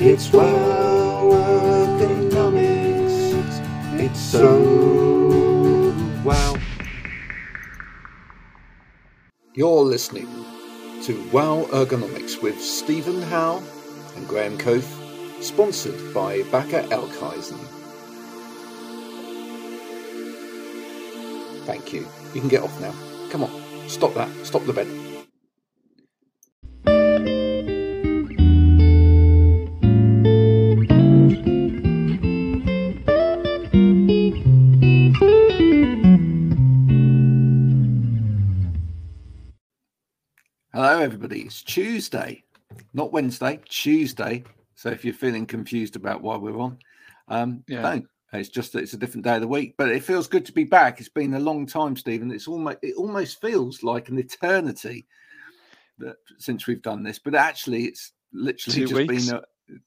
It's wow economics. It's so wow. You're listening to Wow Ergonomics with Steven Howe and Graham Coath, sponsored by BakkerElkhuizen. Thank you. You can get off now. Come on, stop that. Stop the bed. Hello, everybody. It's Tuesday, not Wednesday, Tuesday. So if you're feeling confused about why we're on, um, Yeah. don't. It's just that it's a different day of the week, but it feels good to be back. It's been a long time, Steven. It's almost it almost feels like an eternity that since we've done this, but actually, it's literally Two just weeks? been. A,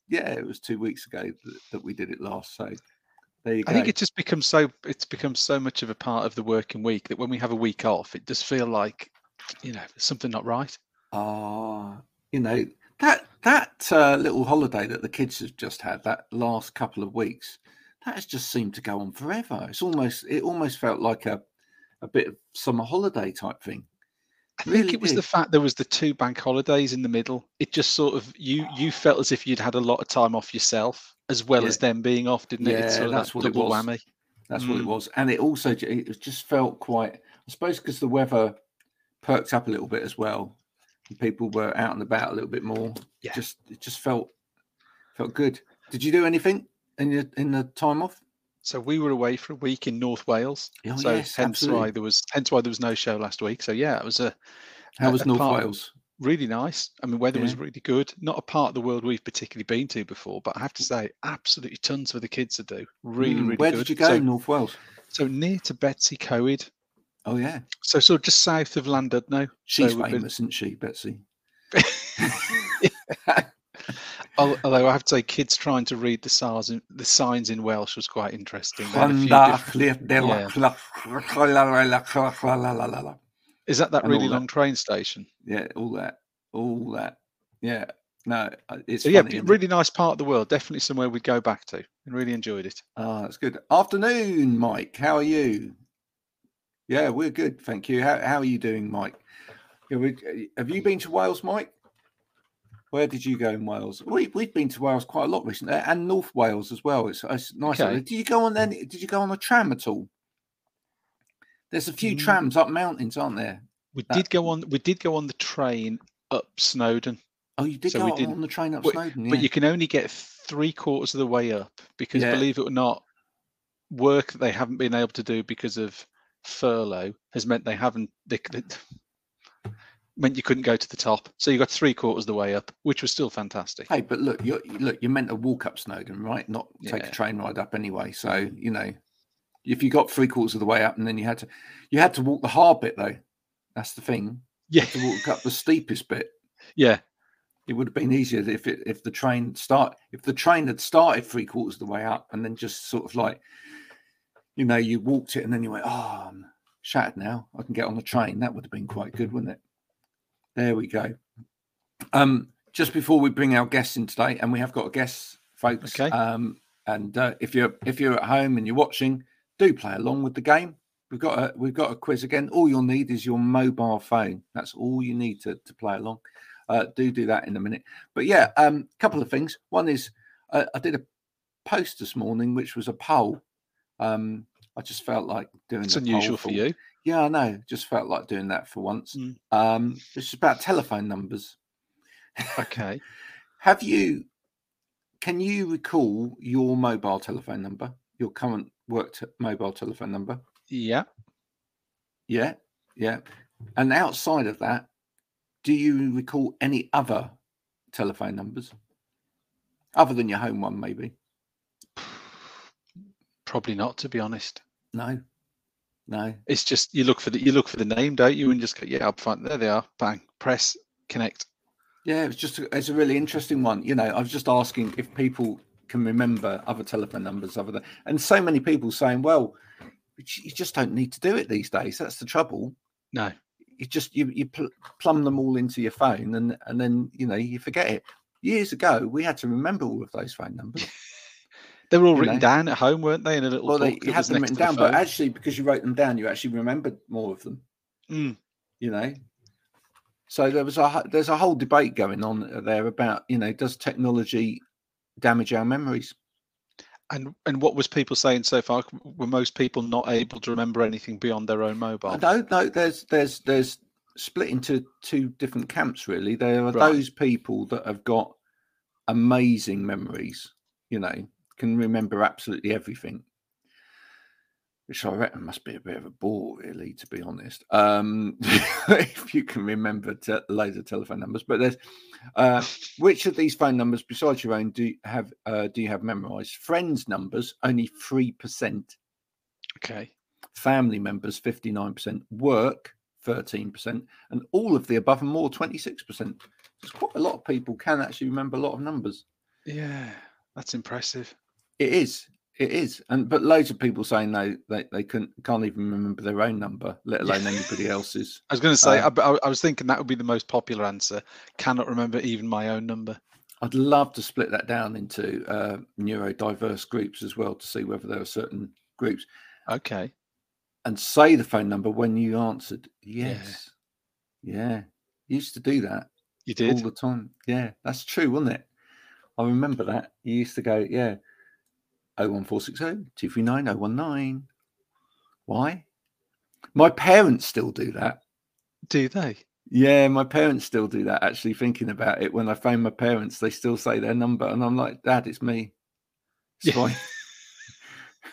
yeah, it was two weeks ago that, that we did it last. So there you go. I think it just becomes so it's become so much of a part of the working week that when we have a week off, it does feel like you know something not right. Ah, you know that that uh, little holiday that the kids have just had that last couple of weeks, that has just seemed to go on forever. It's almost it almost felt like a a bit of summer holiday type thing. I think Really it was did. the fact there was the two bank holidays in the middle. It just sort of you you felt as if you'd had a lot of time off yourself as well Yeah. as them being off, didn't it? Yeah, sort of that's that what it was. whammy. That's what it Mm. was, and it also it just felt quite. I suppose because the weather perked up a little bit as well, people were out and about a little bit more. Yeah. Just it just felt felt good. Did you do anything in the in the time off? So we were away for a week in North Wales. Oh, so yes, hence absolutely. why there was hence why there was no show last week. So yeah, it was a How a- was North Wales? really nice. I mean, weather was really good. Not a part of the world we've particularly been to before, but I have to say, absolutely tons for the kids to do. Really, Mm, really Where good. did you go So, in North Wales? so near to Betws-y-Coed, Oh yeah, so sort of just south of Llandudno. she's so we've been- famous, isn't she, Betsy? Although I have to say, kids trying to read the signs in, the signs in Welsh was quite interesting. They had a few Rhondda, different- Is that that and all really that. long train station? Yeah, all that, all that. Yeah, no, uh, it's So yeah, funny, b- isn't it? really nice part of the world. Definitely somewhere we'd go back to, and really enjoyed it. Ah, that's good. Afternoon, Mike. How are you? Yeah, we're good, thank you. How how are you doing, Mike? Have you been to Wales, Mike? Where did you go in Wales? We we've been to Wales quite a lot recently, and North Wales as well. It's, it's nice. Okay. Did you go on any? Did you go on a tram at all? There's a few Mm. trams up mountains, aren't there? We That- did go on. We did go on the train up Snowdon. Oh, you did So go on- on the train up but- Snowdon, yeah. but you can only get three quarters of the way up because Yeah. believe it or not work that they haven't been able to do because of furlough has meant they haven't they, they- meant you couldn't go to the top so you got three quarters of the way up which was still fantastic Hey, but look, you're look, you're meant to walk up Snowdon, right? Not take a train ride up anyway. So you know, if you got three quarters of the way up, and then you had to, you had to walk the hard bit though. That's the thing. yeah To walk up the steepest bit, yeah it would have been easier if it if the train start if the train had started three quarters of the way up, and then just sort of like, you know, you walked it, and then you went, oh, I'm shattered now. I can get on the train. That would have been quite good, wouldn't it? There we go. Um, just before we bring our guests in today, and we have got a guest, folks. Okay. Um, and uh, if you're if you're at home and you're watching, do play along with the game. We've got a we've got a quiz again. All you'll need is your mobile phone. That's all you need to to play along. Uh, do do that in a minute. But yeah, a um, couple of things. One is uh, I did a post this morning, which was a poll. Um, I just felt like doing. it's unusual for you yeah, I know. Just felt like doing that for once. Mm. Um, it's about telephone numbers. okay Have you? Can you recall your mobile telephone number? Your current work t- mobile telephone number? yeah Yeah, yeah. And outside of that, do you recall any other telephone numbers other than your home one? Maybe. Probably not to be honest No. No. it's just you look for the you look for the name don't you and just go yeah i'll find there they are bang press connect Yeah, it's just a, it's a really interesting one. You know, I was just asking if people can remember other telephone numbers other than, and so many people saying, "Well, you you just don't need to do it these days." That's the trouble. no You just you you pl- plumb them all into your phone, and and then you know you forget it. years ago, we had to remember all of those phone numbers. They were all written know. down at home, weren't they? In a little well, they, book you had them written to the down, but actually, because you wrote them down, you actually remembered more of them. Mm. You know. So there was a there's a whole debate going on there about you know does technology damage our memories? And and what was people saying so far? Were most people not able to remember anything beyond their own mobile? No, no. There's there's there's split into two different camps really. There are Right. those people that have got amazing memories, you know, can remember absolutely everything. Which I reckon must be a bit of a bore, really, to be honest. Um, if you can remember te- loads of telephone numbers, but there's uh, which of these phone numbers besides your own do you have uh, do you have memorized? Friends numbers only three percent Okay. family members 59%, work 13%, and all of the above and more 26%. There's quite a lot of people can actually remember a lot of numbers. Yeah, that's impressive. It is, it is, and but loads of people saying no, they they couldn't can't even remember their own number, let alone anybody else's. I was going to say, Uh, I, I- I was thinking that would be the most popular answer. Cannot remember even my own number. I'd love to split that down into uh, neurodiverse groups as well to see whether there are certain groups Okay. and say the phone number when you answered yes. Yeah, used to do that. You did all the time. Yeah, that's true, wasn't it? I remember that. You used to go, yeah, 01460 239 019. Why? My parents still do that. Do they? Yeah, my parents still do that. Actually, thinking about it, when I phone my parents, they still say their number, and I'm like, Dad, it's me. It's Yeah. fine.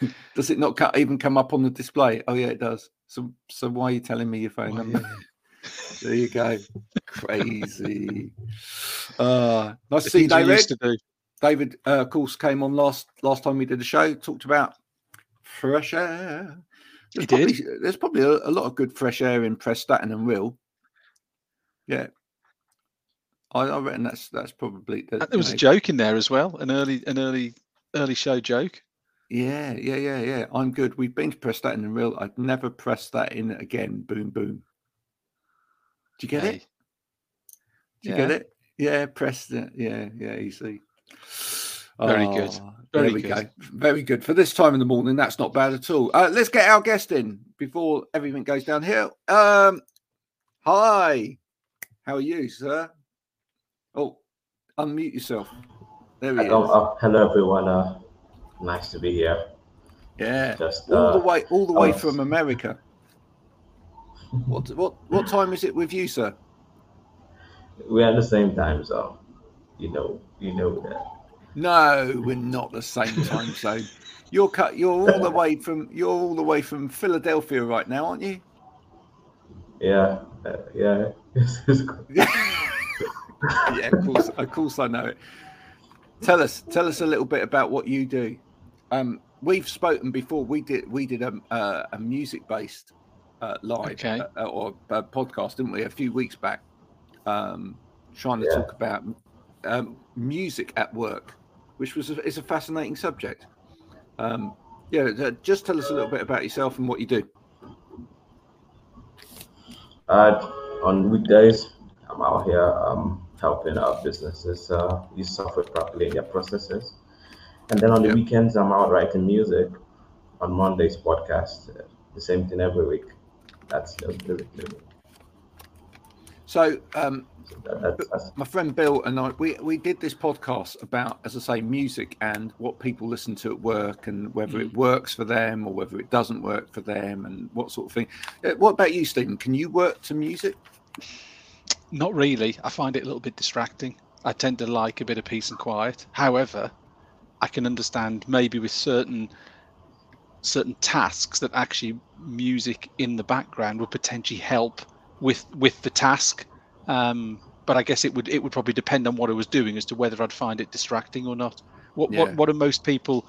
does it not even come up on the display? Oh yeah, it does. So, so why are you telling me your phone Why, number? yeah. There you go. Crazy. Uh, nice to see you, we David. used to do. David, uh, of course, came on last last time we did the show. Talked about fresh air. There's He probably, did. There's probably a, a lot of good fresh air in Prestatyn and Rhyl. Yeah, I, I reckon that's that's probably. And there you was a joke in there as well. An early, an early, early show joke. Yeah, yeah, yeah, yeah. I'm good. We've been to Prestatyn and Rhyl. I'd never press that in again. Boom, boom. Do you get it? Hey, Do you get it? Yeah, press it. Yeah, yeah, easy. Very good. Very there we good. go. Very good. For this time in the morning, that's not bad at all. Uh, let's get our guest in before everything goes downhill. Um, hi. How are you, sir? Oh, unmute yourself. There we go. is. uh, hello everyone. Uh, nice to be here. Yeah. Just All the uh, way all the way was- from America. What what what time is it with you, sir? we're at the same time zone. You know, you know that. No, we're not the same time zone. You're cut. You're all the way from. You're all the way from Philadelphia right now, aren't you? Yeah, uh, yeah. yeah, of course. Of course, I know it. Tell us. Tell us a little bit about what you do. Um, we've spoken before. We did. We did a uh, a music based uh, live Okay. uh, or uh, podcast, didn't we? A few weeks back, um, trying to Yeah. talk about um, music at work, which was a, is a fascinating subject. Um, yeah, uh, just tell us a little bit about yourself and what you do. uh, on weekdays, I'm out here um, helping our businesses uh, use software properly in their processes, and then on the weekends, I'm out writing music. On Mondays, podcast. Uh, the same thing every week. That's the, the, the, So, um, that, that's, that's my friend Bill and I, we, we did this podcast about, as I say, music and what people listen to at work and whether it works for them or whether it doesn't work for them and what sort of thing. Uh, What about you, Steven? Can you work to music? Not really. I find it a little bit distracting. I tend to like a bit of peace and quiet. However, I can understand maybe with certain certain tasks that actually music in the background would potentially help with with the task. Um, but I guess it would it would probably depend on what I was doing as to whether I'd find it distracting or not. What Yeah. what what are most people?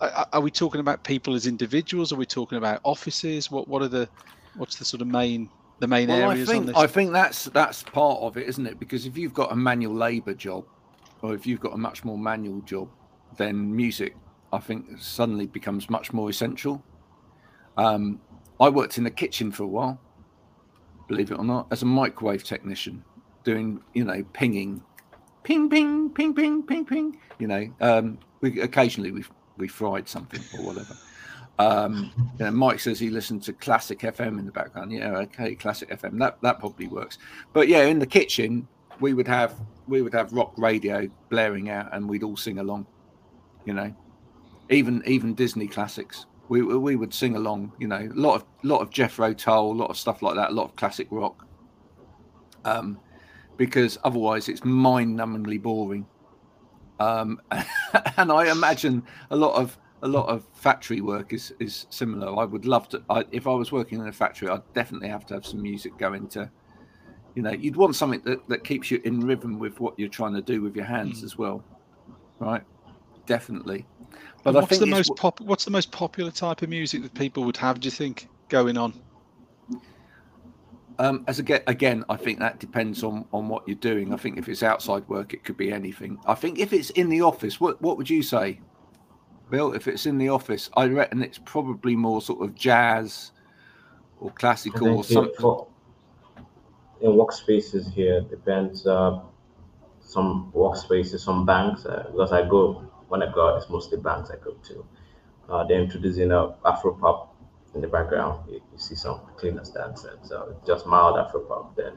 Are, are we talking about people as individuals? Are we talking about offices? What what are the what's the sort of main the main Well, I areas on think this? I think that's that's part of it, isn't it? Because if you've got a manual labour job, or if you've got a much more manual job, then music, I think, suddenly becomes much more essential. Um, I worked in the kitchen for a while, believe it or not, as a microwave technician, doing you know pinging, ping, ping, ping, ping, ping, ping. You know, um, we occasionally we we fried something or whatever. Um, you know, Mike says he listened to classic FM in the background. Yeah, okay, classic FM. That that probably works. But yeah, in the kitchen, we would have we would have rock radio blaring out, and we'd all sing along. You know, even even Disney classics. We we would sing along. You know, a lot of lot of Jethro Tull, a lot of stuff like that, a lot of classic rock. Um, because otherwise it's mind-numbingly boring. Um, and I imagine a lot of a lot of factory work is is similar. I would love to. I, if I was working in a factory, I'd definitely have to have some music going to. You know, you'd want something that, that keeps you in rhythm with what you're trying to do with your hands mm. as well, right? Definitely. But what's I think the most pop? What's the most popular type of music that people would have? Do you think going on? Um, as again, again, I think that depends on on what you're doing. I think if it's outside work, it could be anything. I think if it's in the office, what what would you say, Bill? If it's in the office, I reckon it's probably more sort of jazz or classical or something. For, in workspaces here depends. Uh, some workspaces, some banks, uh, because I go when I go out, it's mostly banks I go to. Uh, they're introducing a Afro pop in the background, you, you see some cleaners dancing. So just mild Afro pop. Then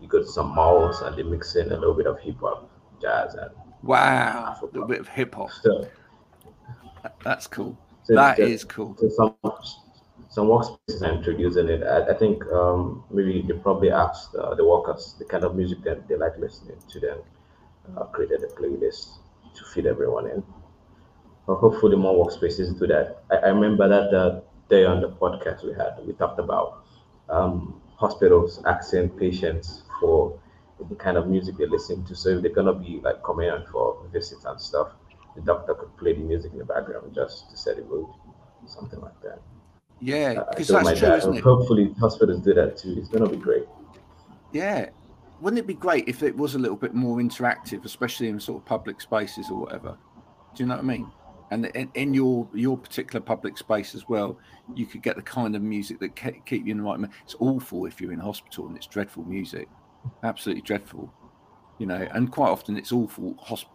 you go to some malls and they mix in a little bit of hip hop, jazz, and wow, a little bit of hip hop. So, That's cool. So that just, is cool. So some some workspaces are introducing it. I, I think um, maybe they probably asked uh, the workers the kind of music that they like listening to, then uh, created a playlist to fit everyone in. But hopefully, more workspaces do that. I, I remember that uh, day on the podcast we had, we talked about um, hospitals asking patients for the kind of music they listen to. So if they're gonna be like coming in for visits and stuff, the doctor could play the music in the background just to set the mood, something like that. Yeah, because uh, that's true, dad, isn't it? Hopefully, hospitals do that too. It's gonna be great. Yeah, wouldn't it be great if it was a little bit more interactive, especially in sort of public spaces or whatever? Do you know what I mean? and in, in, your your particular public space as well, you could get the kind of music that keep you in the right mood. It's awful if you're in hospital and it's dreadful music, absolutely dreadful, you know. And quite often it's awful. Hosp-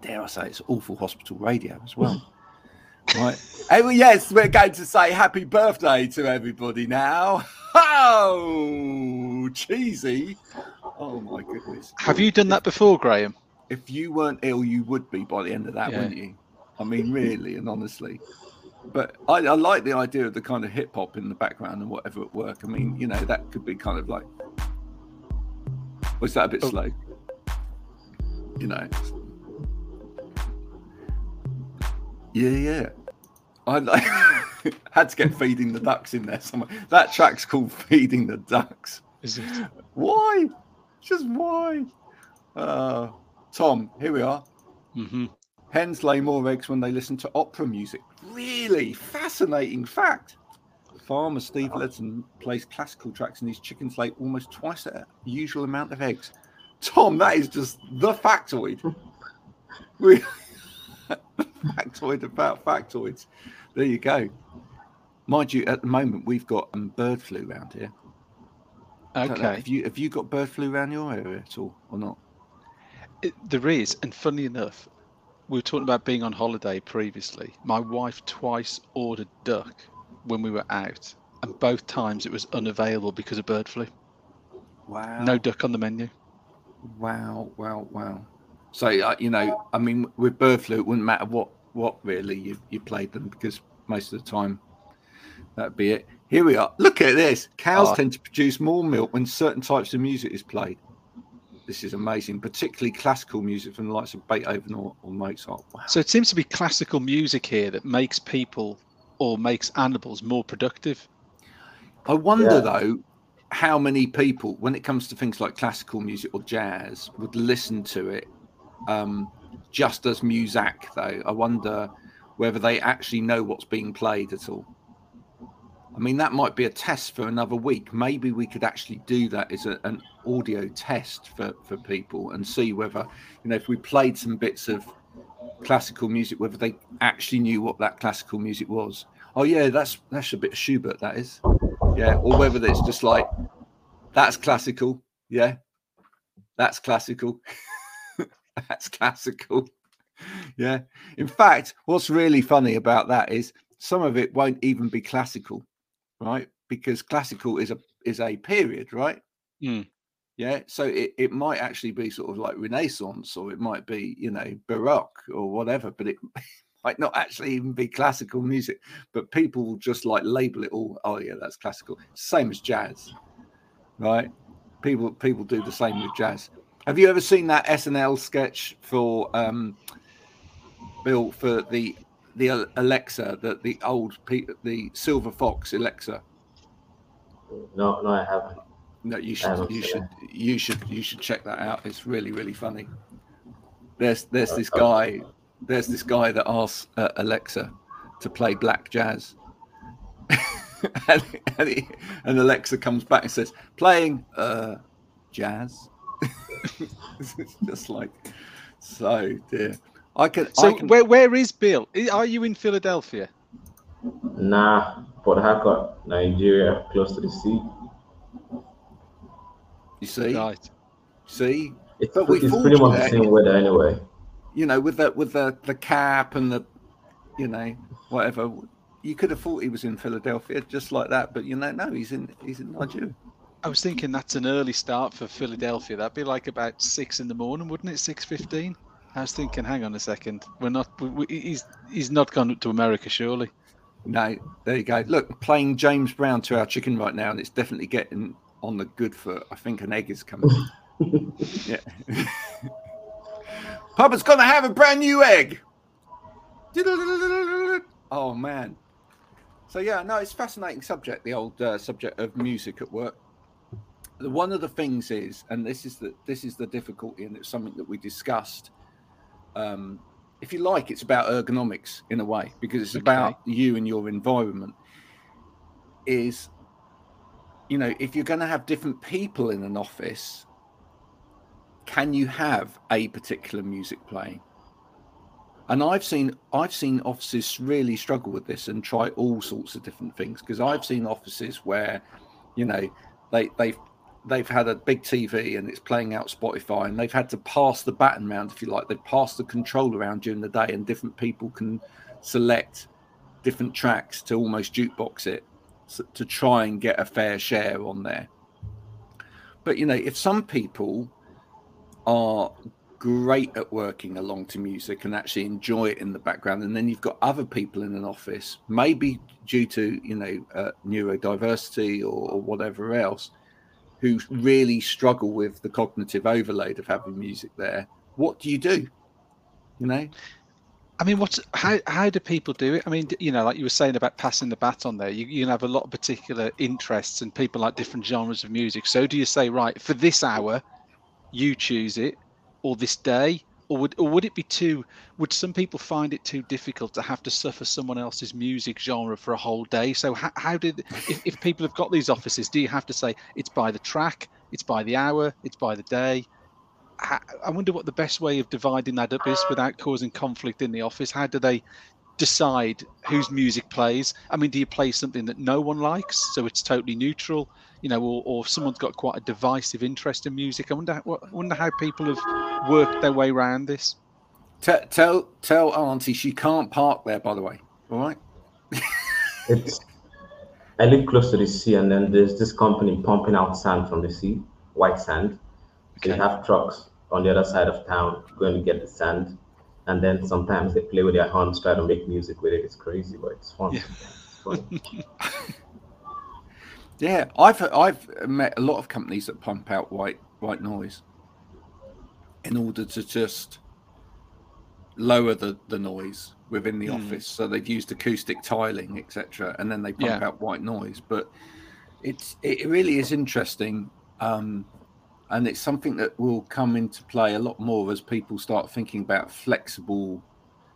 dare I say it's awful hospital radio as well. right. Oh yes, we're going to say happy birthday to everybody now. Oh, cheesy! Oh my goodness. Have you done that before, Graham? If you weren't ill, you would be by the end of that, yeah. wouldn't you? I mean, really and honestly. But I, I like the idea of the kind of hip hop in the background and whatever at work. I mean, you know, that could be kind of like. Was that a bit oh. slow? You know. Yeah, yeah. I like, had to get feeding the ducks in there somewhere. That track's called "Feeding the Ducks." Is it? Why? Just why? Uh, Tom, here we are. Mm-hmm. Hens lay more eggs when they listen to opera music. Really fascinating fact. Farmer Steve Ledson plays classical tracks and his chickens lay almost twice the usual amount of eggs. Tom, that is just the factoid. we factoid about factoids. There you go. Mind you, at the moment we've got um, bird flu around here. Okay. Have you have you got bird flu around your area at all, or not? It, there is, and funny enough, we were talking about being on holiday previously. My wife twice ordered duck when we were out, and both times it was unavailable because of bird flu. Wow. No duck on the menu. Wow, wow, wow. So uh, you know, I mean, with bird flu, it wouldn't matter what what really you you played them because most of the time that'd be it. Here we are. Look at this. Cows oh. tend to produce more milk when certain types of music is played. This is amazing, particularly classical music from the likes of Beethoven or, or Mozart. Wow. So it seems to be classical music here that makes people or makes animals more productive. I wonder yeah. though how many people, when it comes to things like classical music or jazz, would listen to it um, just as music. Though I wonder whether they actually know what's being played at all. I mean, that might be a test for another week. Maybe we could actually do that as a, an audio test for, for people and see whether, you know, if we played some bits of classical music, whether they actually knew what that classical music was. Oh, yeah, that's that's a bit of Schubert, that is. Yeah. Or whether it's just like, that's classical. Yeah. That's classical. That's classical. Yeah. In fact, what's really funny about that is some of it won't even be classical, right? Because classical is a is a period, right? Mm. Yeah. So it, it might actually be sort of like Renaissance or it might be, you know, Baroque or whatever, but it might not actually even be classical music. But people will just like label it all, oh yeah, that's classical. Same as jazz. Right? People people do the same with jazz. Have you ever seen that SNL sketch for um Bill for the the Alexa, the the old the Silver Fox Alexa? No, no, I haven't. No, you should you should you should you should check that out. It's really really funny. There's there's this guy there's this guy that asks uh, Alexa to play black jazz. and, and, he, and, Alexa comes back and says, "Playing uh, jazz." it's just like so dear. I can. So I can... where where is Bill? Are you in Philadelphia? Nah, Port Harcourt, Nigeria, close to the sea. You see, right? See, it's, but it's pretty much the same weather anyway. You know, with the with the the cap and the, you know, whatever. You could have thought he was in Philadelphia just like that, but you know, no, he's in he's in Nigeria. I was thinking that's an early start for Philadelphia. That'd be like about six in the morning, wouldn't it? Six fifteen. I was thinking, hang on a second, we're not. We, he's he's not gone to America, surely. No, there you go. Look, playing James Brown to our chicken right now, and it's definitely getting on the good foot. I think an egg is coming. yeah. Papa's gonna have a brand new egg. Oh man. So yeah, no, it's fascinating subject. The old uh, subject of music at work. The, one of the things is, and this is the this is the difficulty, and it's something that we discussed. Um, if you like, it's about ergonomics in a way because it's okay. about you and your environment. Is you know, if you're going to have different people in an office, can you have a particular music playing? And I've seen I've seen offices really struggle with this and try all sorts of different things because I've seen offices where, you know, they they've they've had a big TV and it's playing out Spotify and they've had to pass the baton round if you like. They've passed the control around during the day and different people can select different tracks to almost jukebox it to try and get a fair share on there. But you know, if some people are great at working along to music and actually enjoy it in the background, and then you've got other people in an office, maybe due to you know uh, neurodiversity or, or whatever else, who really struggle with the cognitive overload of having music there. What do you do? You know, I mean, what's how how do people do it? I mean, you know, like you were saying about passing the baton there, you you have a lot of particular interests and people like different genres of music. So do you say, right, for this hour, you choose it, or this day, or would or would it be too? Would some people find it too difficult to have to suffer someone else's music genre for a whole day? So how, how did if, if people have got these offices, do you have to say it's by the track, it's by the hour, it's by the day? I wonder what the best way of dividing that up is without causing conflict in the office. How do they decide whose music plays? I mean, do you play something that no one likes, so it's totally neutral, you know, or, or someone's got quite a divisive interest in music? I wonder, I wonder how people have worked their way around this. Tell tell, tell Auntie she can't park there. By the way, all right. it's I live close to the sea, and then there's this company pumping out sand from the sea, white sand. Okay. They have trucks on the other side of town going to get the sand. And then sometimes they play with their horns, try to make music with it. It's crazy, but it's fun. Yeah, it's fun. yeah I've I've met a lot of companies that pump out white white noise in order to just lower the, the noise within the mm. office. So they've used acoustic tiling, etc., and then they pump yeah. out white noise. But it's it really is interesting. Um, and it's something that will come into play a lot more as people start thinking about flexible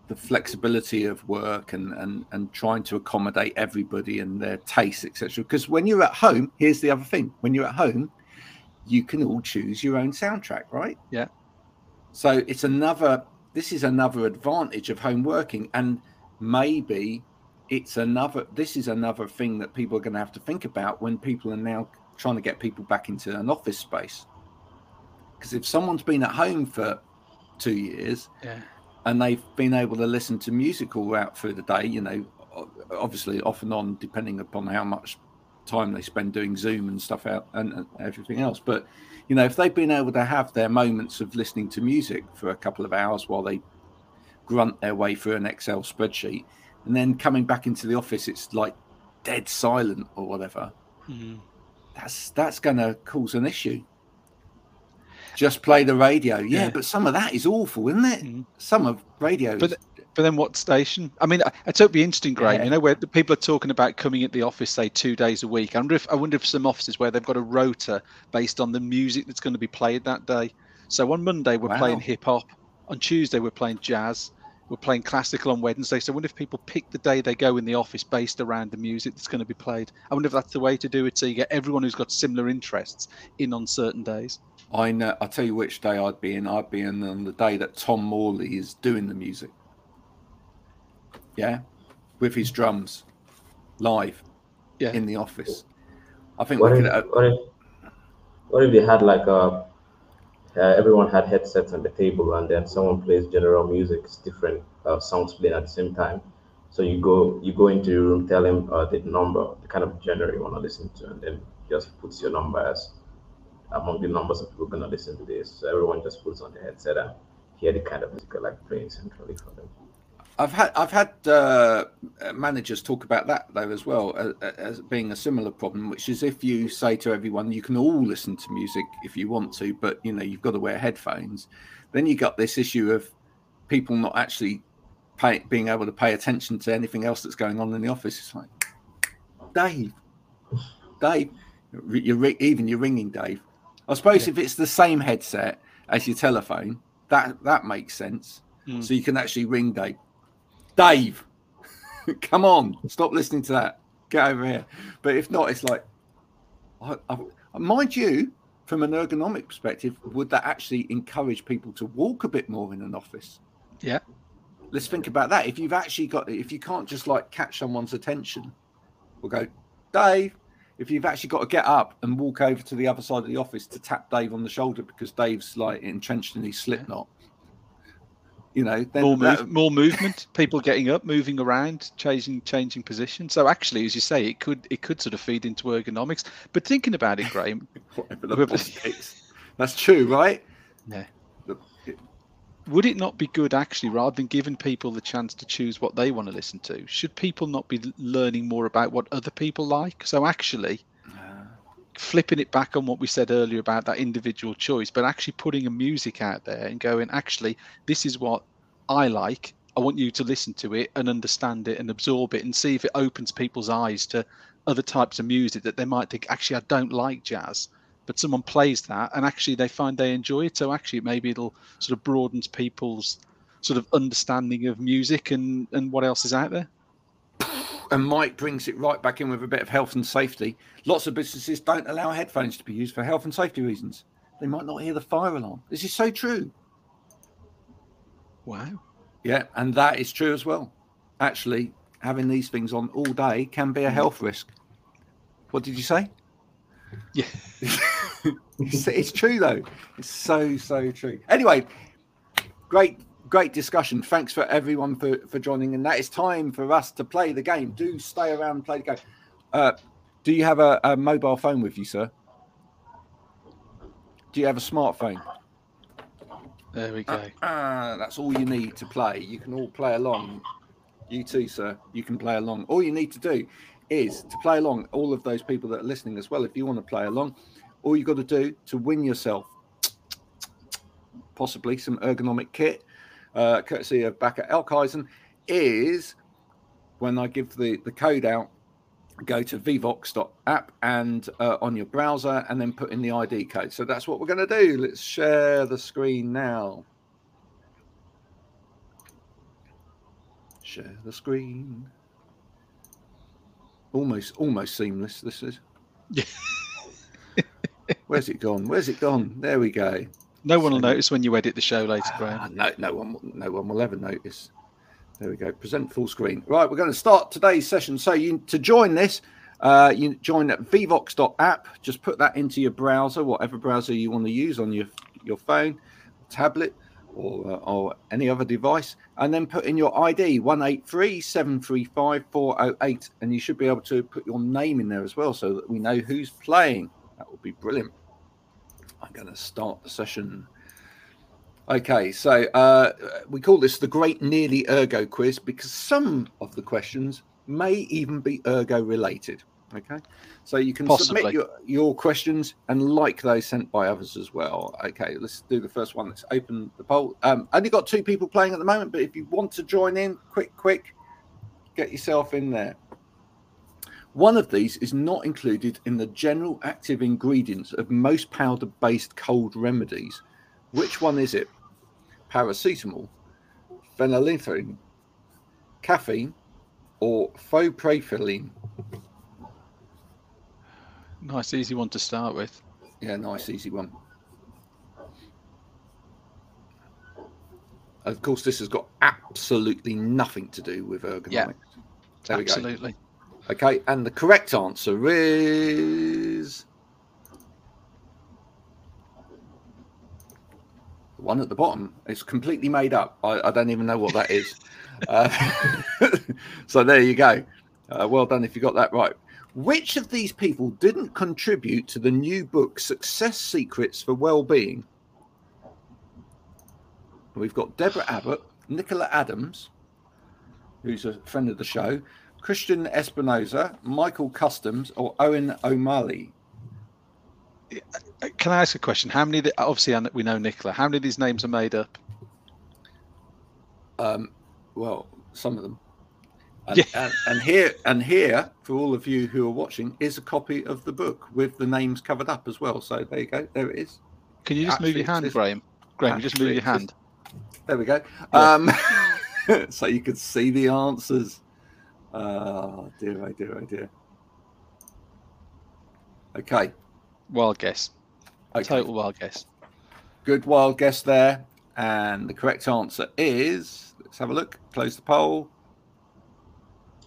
the flexibility of work and and and trying to accommodate everybody and their tastes etc because when you're at home here's the other thing. When you're at home you can all choose your own soundtrack right? Yeah. So it's another this is another advantage of home working and maybe it's another this is another thing that people are going to have to think about when people are now trying to get people back into an office space because if someone's been at home for two years, Yeah. and they've been able to listen to music all out through the day. You know, obviously off and on, depending upon how much time they spend doing Zoom and stuff out and, and everything else. But you know, if they've been able to have their moments of listening to music for a couple of hours while they grunt their way through an Excel spreadsheet, and then coming back into the office, it's like dead silent or whatever. Mhm. That's that's going to cause an issue. Just play the radio, yeah, Yeah. but some of that is awful, isn't it? Mhm. Some of radio, But is- But then what station? I mean, I- it's it'd be interesting, Graham. Yeah. You know, where the people are talking about coming at the office, say two days a week. I wonder if I wonder if some offices where they've got a rota based on the music that's going to be played that day. So on Monday we're playing hip hop. On Tuesday we're playing jazz. We're playing classical on Wednesday. So I wonder if people pick the day they go in the office based around the music that's going to be played. I wonder if that's the way to do it. So you get everyone who's got similar interests in on certain days. I know. I'll tell you which day I'd be in. I'd be in on the day that Tom Morley is doing the music. Yeah, with his drums, live Yeah. in the office. I think What we if, could. What if, what if they had like a, uh, everyone had headsets on the table and then someone plays general music, it's different uh, songs playing at the same time. So you go you go into your room, tell him uh, the number, the kind of genre you want to listen to, and then just puts your number as among the numbers of people gonna listen to this. So everyone just puts on the headset and hear the kind of music I like playing centrally for them. I've had I've had uh, managers talk about that though as well as, as being a similar problem, which is if you say to everyone you can all listen to music if you want to, but you know you've got to wear headphones, then you got this issue of people not actually pay, being able to pay attention to anything else that's going on in the office. It's like Dave, Dave, you're even you're ringing Dave. I suppose Yeah. if it's the same headset as your telephone, that that makes sense. Mm. So you can actually ring Dave. Dave, come on, stop listening to that. Get over here. But if not, it's like, I, I, mind you, from an ergonomic perspective, would that actually encourage people to walk a bit more in an office? Yeah. Let's think about that. If you've actually got, if you can't just like catch someone's attention, we'll go, Dave. If you've actually got to get up and walk over to the other side of the office to tap Dave on the shoulder because Dave's like entrenched in his Slipknot, you know, then more that- more movement, people getting up, moving around, changing changing position. So actually, as you say, it could it could sort of feed into ergonomics. But thinking about it, Graham, whatever the Whoever- politics. That's true, right? Yeah. Would it not be good actually, rather than giving people the chance to choose what they want to listen to, should people not be learning more about what other people like? So actually, flipping it back on what we said earlier about that individual choice, but actually putting a music out there and going, actually, this is what I like. I want you to listen to it and understand it and absorb it and see if it opens people's eyes to other types of music that they might think, actually, I don't like jazz, but someone plays that and actually they find they enjoy it. So actually, maybe it'll sort of broadens people's sort of understanding of music and, and what else is out there. And Mike brings it right back in with a bit of health and safety. Lots of businesses don't allow headphones to be used for health and safety reasons. They might not hear the fire alarm. This is so true. Wow. Yeah, and that is true as well. Actually, having these things on all day can be a mm. health risk. What did you say? Yeah. it's, it's true though. It's so so true. Anyway, great great discussion. Thanks for everyone for for joining. And that is time for us to play the game. Do stay around and play the game. Uh, do you have a, a mobile phone with you, sir? Do you have a smartphone? There we go. Ah, that's all you need to play. You can all play along. You too, sir. You can play along. All you need to do is to play along. All of those people that are listening as well, if you want to play along, all you've got to do to win yourself possibly some ergonomic kit, uh, courtesy of BakkerElkhuizen, is when I give the, the code out, go to vevox.app and uh, on your browser and then put in the ID code. So that's what we're going to do. Let's share the screen now. Share the screen. Almost, almost seamless. This is. Where's it gone? Where's it gone? There we go. No one will So- notice when you edit the show later, Graham. Ah, no, no one, will- no one will ever notice. There we go. Present full screen. Right, we're going to start today's session. So you to join this, uh, you join at vevox.app. Just put that into your browser, whatever browser you want to use on your your phone, tablet, or, uh, or any other device, and then put in your ID one eight three seven three five four zero eight, and you should be able to put your name in there as well so that we know who's playing. That would be brilliant. I'm going to start the session. Okay, so uh, we call this the Great Nearly Ergo Quiz because some of the questions may even be ergo related. Okay, so you can Possibly. submit your, your questions and like those sent by others as well. Okay, let's do the first one. Let's open the poll. Um, only got two people playing at the moment, but if you want to join in, quick, quick, get yourself in there. One of these is not included in the general active ingredients of most powder based cold remedies. Which one is it? Paracetamol, phenylephrine, caffeine, or foprofylline? Nice, easy one to start with. Yeah, nice, easy one. Of course, this has got absolutely nothing to do with ergonomics. Yeah, There we go. Absolutely. Okay, and the correct answer is the one at the bottom. It's completely made up. I, I don't even know what that is. uh, so there you go. Uh, well done if you got that right. Which of these people didn't contribute to the new book Success Secrets for Wellbeing? We've got Deborah Abbott, Nicola Adams, who's a friend of the show, Christian Espinoza, Michael Customs, or Owen O'Malley. Uh, Can I ask a question? How many? the- Obviously, we know Nicola. How many of these names are made up? Um, well, some of them. And, Yeah. and, and here, and here, for all of you who are watching, is a copy of the book with the names covered up as well. So there you go. There it is. Can you just move your hand, Graham? Graham, just move your hand. There we go. Yeah. Um, so you could see the answers. Oh dear, oh dear, oh dear. Okay. Wild guess. Okay. Total wild guess. Good wild guess there. And the correct answer is let's have a look. Close the poll.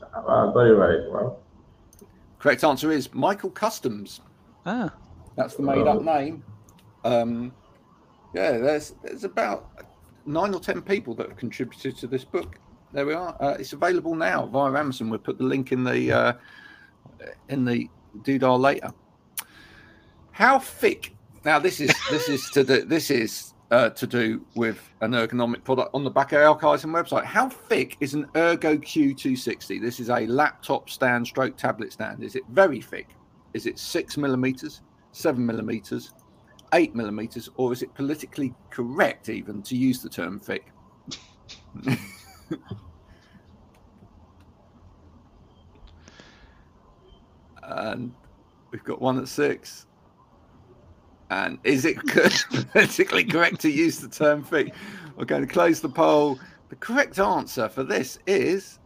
I got it right. Well, Correct answer is Michael Customs. Ah, That's the made up Oh. name. Um, yeah, there's there's about nine or ten people that have contributed to this book. There we are. Uh, it's available now via Amazon. We'll put the link in the uh, in the doodah later. How thick? Now this is this is to do, this is uh, to do with an ergonomic product on the BakkerElkhuizen website. How thick is an Ergo Q260? This is a laptop stand stroke tablet stand. Is it very thick? Is it six millimeters, seven millimeters, eight millimeters, or is it politically correct even to use the term thick? and we've got one at six. And is it politically correct to use the term thick? We're going to close the poll. The correct answer for this is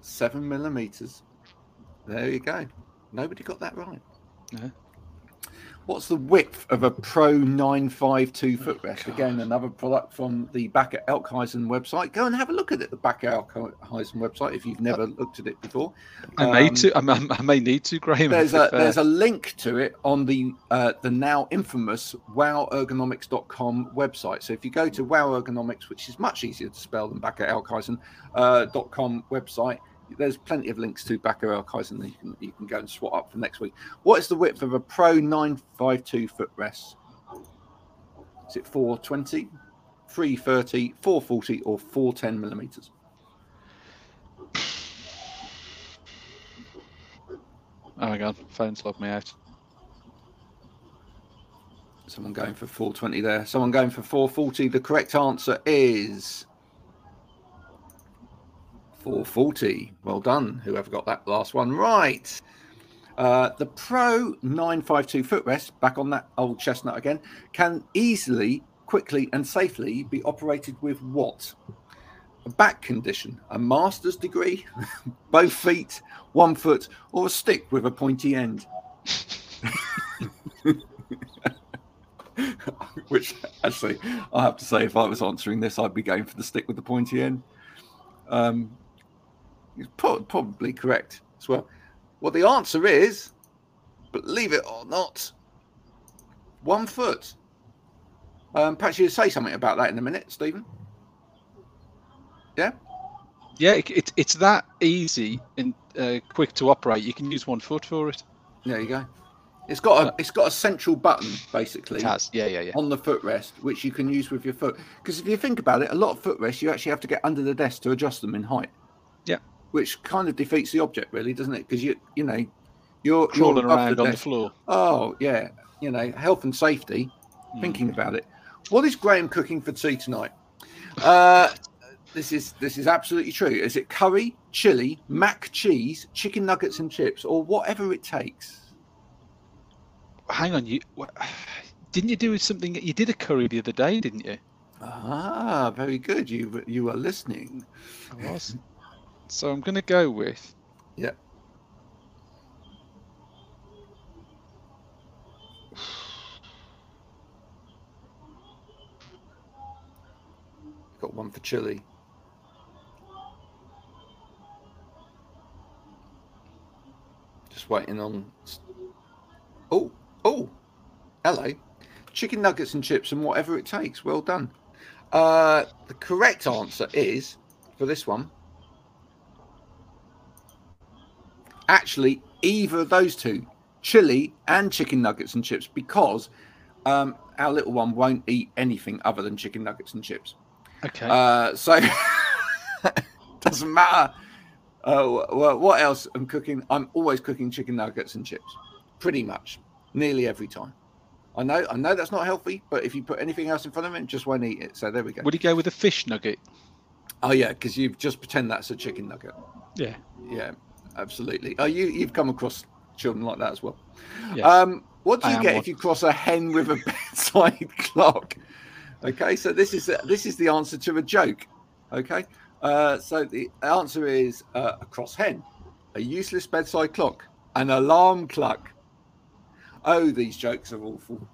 seven millimeters. There you go. Nobody got that right. No. What's the width of a Pro 952 footrest? Again, another product from the BakkerElkhuizen website. Go and have a look at it, the BakkerElkhuizen website, if you've never looked at it before. I may Um, to. I, may- I may need to, Graham. There's a there's a link to it on the uh, the now infamous wowergonomics.com website. So if you go to WowErgonomics, which is much easier to spell than BakkerElkhuizen uh, dot com website, there's plenty of links to BakkerElkhuizen that you can you can go and swat up for next week. What is the width of a Pro 952 footrest? Is it 420, 330, 440, or 410 millimeters? Oh my god, phone's logged me out. Someone going for 420 there. Someone going for 440. The correct answer is 440. Well done. Whoever got that last one right. Uh, the Pro 952 footrest, back on that old chestnut again, can easily, quickly, and safely be operated with what? A back condition, a master's degree, both feet, one foot, or a stick with a pointy end. Which actually, I have to say, if I was answering this, I'd be going for the stick with the pointy end. Um, it's pro- probably correct as well. Well, the answer is, believe it or not, one foot. Um, perhaps you say something about that in a minute, Steven. Yeah. Yeah, it, it, it's that easy and uh, quick to operate. You can use one foot for it. There you go. It's got a it's got a central button basically It has. Yeah, yeah, yeah. on the footrest, which you can use with your foot. Because if you think about it, a lot of footrests you actually have to get under the desk to adjust them in height. Yeah. Which kind of defeats the object, really, doesn't it? Because you you know you're Crawling you're around on the floor. Oh yeah, you know health and safety. Hmm. Thinking about it, what is Graham cooking for tea tonight? Uh, this is this is absolutely true. Is it curry, chili, mac cheese, chicken nuggets and chips, or whatever it takes? Hang on, you didn't you do something? You did a curry the other day, didn't you? Ah, very good. You you are listening. I was. So I'm going to go with. Yeah. Got one for chili. Just waiting on. Oh, oh, hello. Chicken nuggets and chips and whatever it takes. Well done. Uh, the correct answer is for this one. Actually, either of those two, chili and chicken nuggets and chips, because um, our little one won't eat anything other than chicken nuggets and chips. Okay. Uh, so doesn't matter. Uh, well, what else I'm cooking? I'm always cooking chicken nuggets and chips, pretty much, nearly every time. I know, I know that's not healthy, but if you put anything else in front of it, it just won't eat it. So there we go. Would you go with a fish nugget? Oh yeah, because you just pretend that's a chicken nugget. Yeah. Yeah, absolutely. Oh, you you've come across children like that as well. Yes. Um, what do you get if you cross a hen with a bedside clock? Okay, so this is this is the answer to a joke. Okay, uh, so the answer is uh, a cross hen, a useless bedside clock, an alarm clock. Oh, these jokes are awful.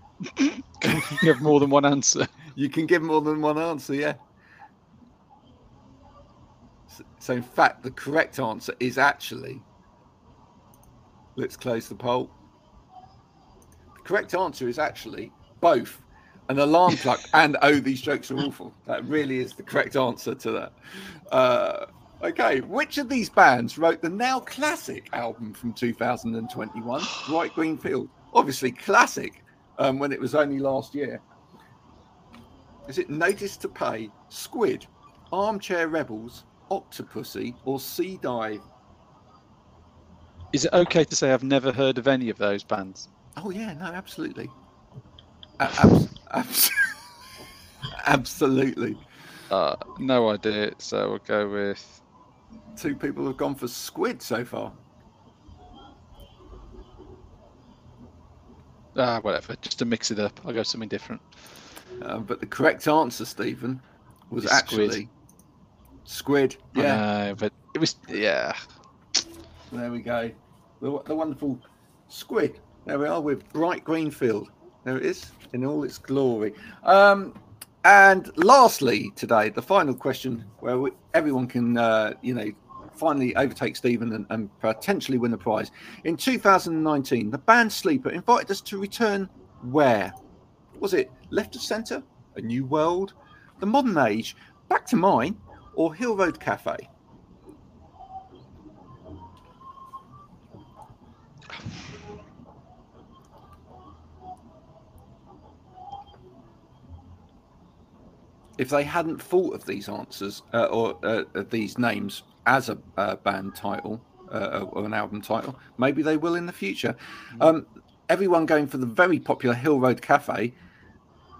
you have more than one answer. You can give more than one answer, yeah. So, in fact, the correct answer is actually. Let's close the poll. The correct answer is actually both an alarm clock and oh, these jokes are awful. That really is the correct answer to that. Uh, okay, which of these bands wrote the now classic album from 2021, Bright Green Field? Obviously, classic um, when it was only last year. Is it Notice to Pay, Squid, Armchair Rebels, Octopussy, or Sea Dive? Is it okay to say I've never heard of any of those bands? Oh yeah, no, absolutely, A- abs- abs- absolutely. Uh, no idea. So we'll go with. Two people have gone for Squid so far. Ah, whatever. Just to mix it up, I'll go something different. Um, but the correct answer, Steven, was Squid. actually Squid. I Yeah, know, but it was yeah. there we go. The, the wonderful Squid. There we are with Bright green field. There it is in all its glory. Um, and lastly, today, the final question where we, everyone can, uh, you know, finally overtake Steven and, and potentially win the prize. In 2019, the band Sleeper invited us to return where? Was it Left of Centre, A New World, The Modern Age, Back to Mine, or Hill Road Cafe? if they hadn't thought of these answers uh, or uh, these names as a uh, band title uh, or an album title, maybe they will in the future. Um, everyone going for the very popular Hill Road Cafe,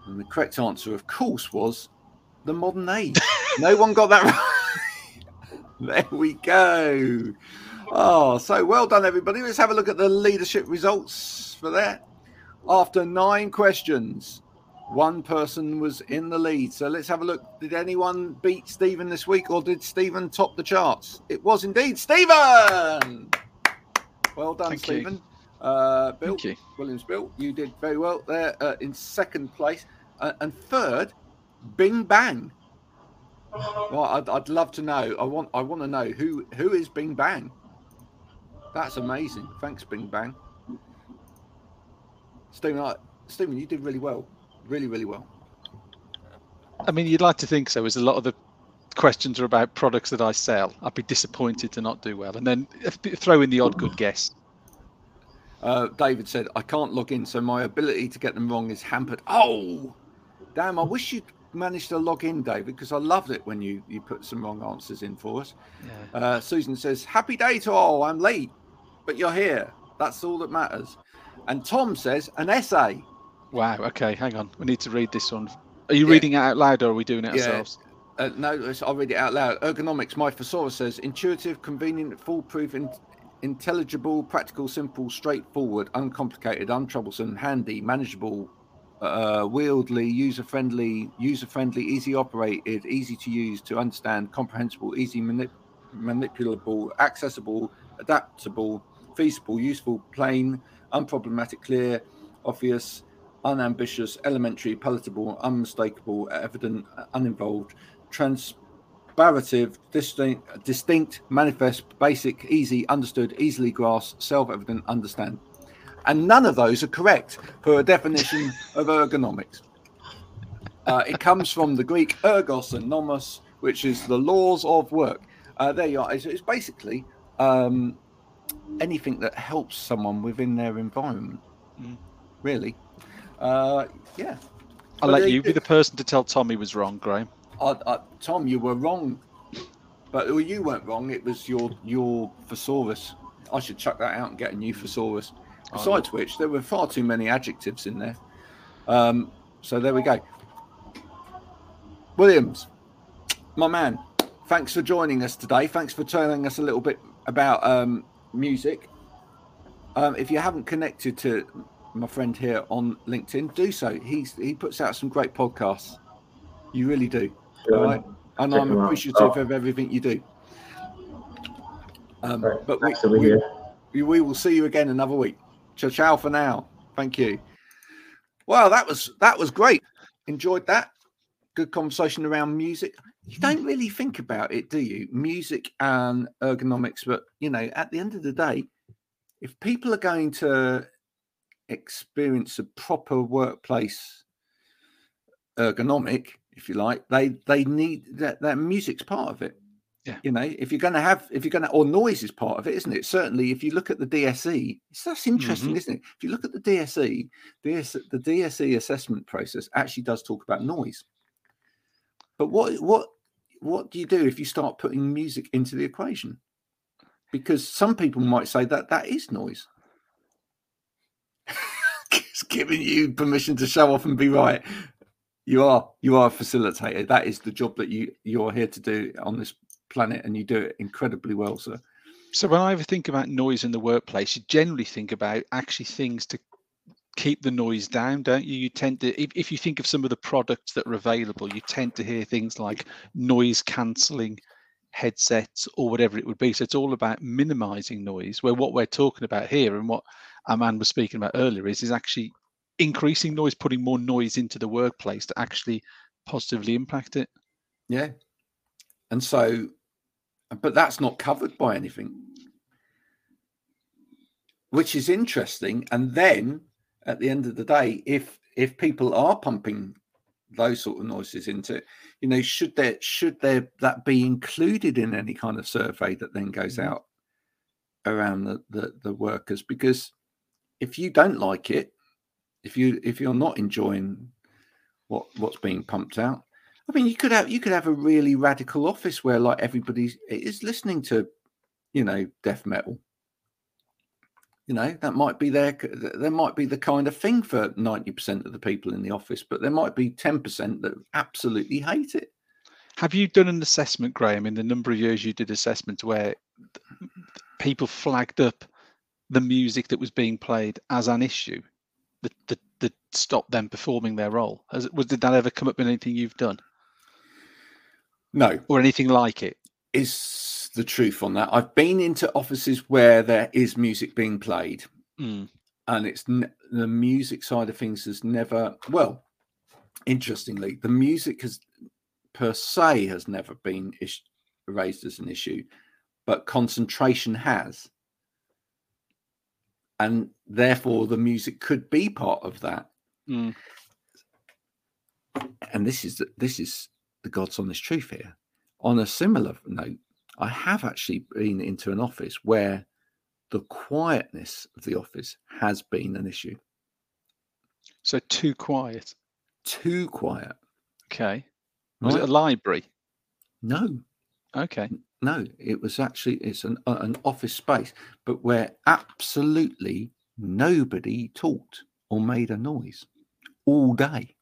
and the correct answer, of course, was the Modern Age. no one got that right. there we go. Oh, so well done, everybody. Let's have a look at the leadership results for that. After nine questions, one person was in the lead. So let's have a look. Did anyone beat Steven this week or did Steven top the charts? It was indeed Steven. Well done, Thank you. Steven. Uh, Bill, Thank you. Williams Bill, you did very well there uh, in second place. Uh, and third, Bing Bang. Well, I'd, I'd love to know. I want I want to know who who is Bing Bang. That's amazing. Thanks, Bing Bang. Steven, I, Steven, you did really well. really, really well. I mean, you'd like to think so. As a lot of the questions are about products that I sell, I'd be disappointed to not do well. And then throw in the odd good guess. Uh, David said, I can't log in, so my ability to get them wrong is hampered. Oh, damn. I wish you'd managed to log in, David, because I loved it when you, you put some wrong answers in for us. Yeah. Uh, Susan says, Happy day to all. I'm late, but you're here. That's all that matters. And Tom says, An essay. Wow. Okay. Hang on. We need to read this one. Are you yeah. reading it out loud or are we doing it yeah. ourselves? Uh, no, I'll read it out loud. Ergonomics, my thesaurus says intuitive, convenient, foolproof, in- intelligible, practical, simple, straightforward, uncomplicated, untroublesome, handy, manageable, uh, wieldly, user friendly, user friendly, easy operated, easy to use, to understand, comprehensible, easy manip- manipulable, accessible, adaptable, feasible, useful, plain, unproblematic, clear, obvious, unambitious, elementary, palatable, unmistakable, evident, uninvolved, transparative, distinct, distinct, manifest, basic, easy, understood, easily grasped, self-evident, understand. And none of those are correct for a definition of ergonomics. Uh, it comes from the Greek ergos and nomos, which is the laws of work. Uh, there you are. It's, it's basically um, anything that helps someone within their environment. Mm. Really, uh, yeah. I'll but let you be the person to tell Tom he was wrong, Graham. Tom, you were wrong, but well, you weren't wrong. It was your your thesaurus. I should chuck that out and get a new thesaurus. Besides oh, which, there were far too many adjectives in there. Um, so there we go. Williams, my man, thanks for joining us today. Thanks for telling us a little bit about um, music. Um, if you haven't connected to my friend here on LinkedIn, do so. He's he puts out some great podcasts. You really do. Right. And I'm appreciative of everything you do. Um, right. But we, we, we, will see you again another week. Ciao, ciao for now. Thank you. Well, that was that was great. Enjoyed that. Good conversation around music. You don't really think about it, do you? Music and ergonomics, but you know, at the end of the day, if people are going to experience a proper workplace ergonomic, if you like, they they need that that music's part of it. Yeah. You know, if you're going to have, if you're going to, or noise is part of it, isn't it? Certainly, if you look at the DSE, it's that's interesting, mm-hmm. isn't it? If you look at the DSE, DS, the DSE assessment process actually does talk about noise. But what what what do you do if you start putting music into the equation? Because some people might say that that is noise. it's giving you permission to show off and be right. You are you are a facilitator. That is the job that you you're here to do on this planet, and you do it incredibly well, sir. So when I ever think about noise in the workplace, you generally think about actually things to keep the noise down, don't you? You tend to, if, if you think of some of the products that are available, you tend to hear things like noise cancelling headsets or whatever it would be. So it's all about minimizing noise. Where what we're talking about here and what our man was speaking about earlier is is actually increasing noise, putting more noise into the workplace to actually positively impact it. Yeah. And so, but that's not covered by anything, which is interesting. And then at the end of the day, if if people are pumping those sort of noises into it, you know, should there should there that be included in any kind of survey that then goes mm-hmm. out around the, the the workers? Because if you don't like it, if you if you're not enjoying what what's being pumped out, I mean, you could have you could have a really radical office where like everybody is listening to, you know, death metal. You know, that might be there. There might be the kind of thing for ninety percent of the people in the office, but there might be ten percent that absolutely hate it. Have you done an assessment, Graham, in the number of years you did assessments where people flagged up the music that was being played as an issue? that that, that stopped them performing their role? Has, was did that ever come up in anything you've done? No, or anything like it. Is the truth on that? I've been into offices where there is music being played, mm. and it's the music side of things has never. Well, interestingly, the music has per se has never been is, raised as an issue, but concentration has and therefore the music could be part of that. Mm. and this is this is the God's honest truth here. On a similar note, I have actually been into an office where the quietness of the office has been an issue. So too quiet. Too quiet. Okay. Was right? it a library? No, Okay. no. It was actually it's an uh, an office space, but where absolutely nobody talked or made a noise all day.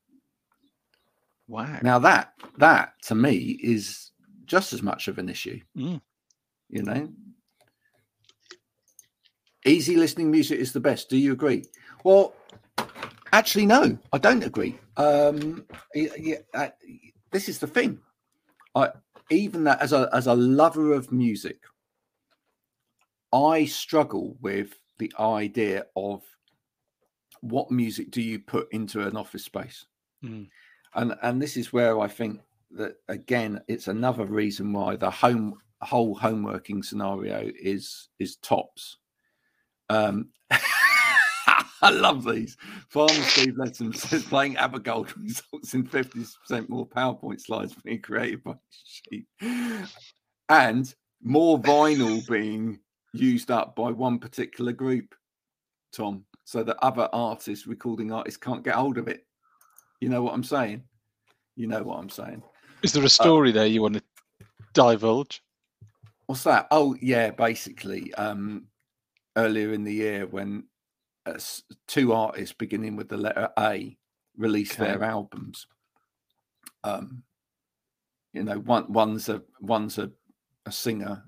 Wow. Now that that to me is just as much of an issue. Mm. You know, easy listening music is the best. Do you agree? Well, actually, no, I don't agree. Um, yeah, uh, this is the thing. I even that as a as a lover of music, I struggle with the idea of what music do you put into an office space Mm. And and this is where I think that again it's another reason why the home whole home working scenario is is tops. Um, I love these. Farmer Steve Letton says playing Abigail results in 50% more PowerPoint slides being created by sheep and more vinyl being used up by one particular group, Tom, so that other artists, recording artists, can't get hold of it. You know what I'm saying? You know what I'm saying. Is there a story there you want to divulge? What's that? Oh, yeah, basically, um, earlier in the year when uh, two artists beginning with the letter A released their albums. Um, you know, one one's a one's a, a singer,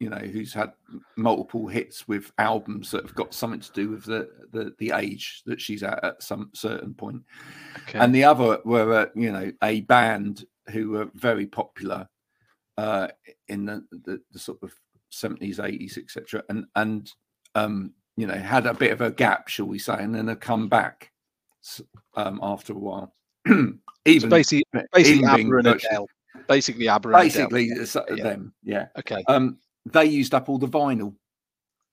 you know, who's had multiple hits with albums that have got something to do with the the, the age that she's at at some certain point. Okay. and the other were uh, you know a band who were very popular uh in the, the, the sort of 70s 80s etc and and um you know had a bit of a gap shall we say and then have come back um after a while So even basically, basically even ABBA and Adele. Basically Adele. basically uh, yeah. them yeah Okay. um they used up all the vinyl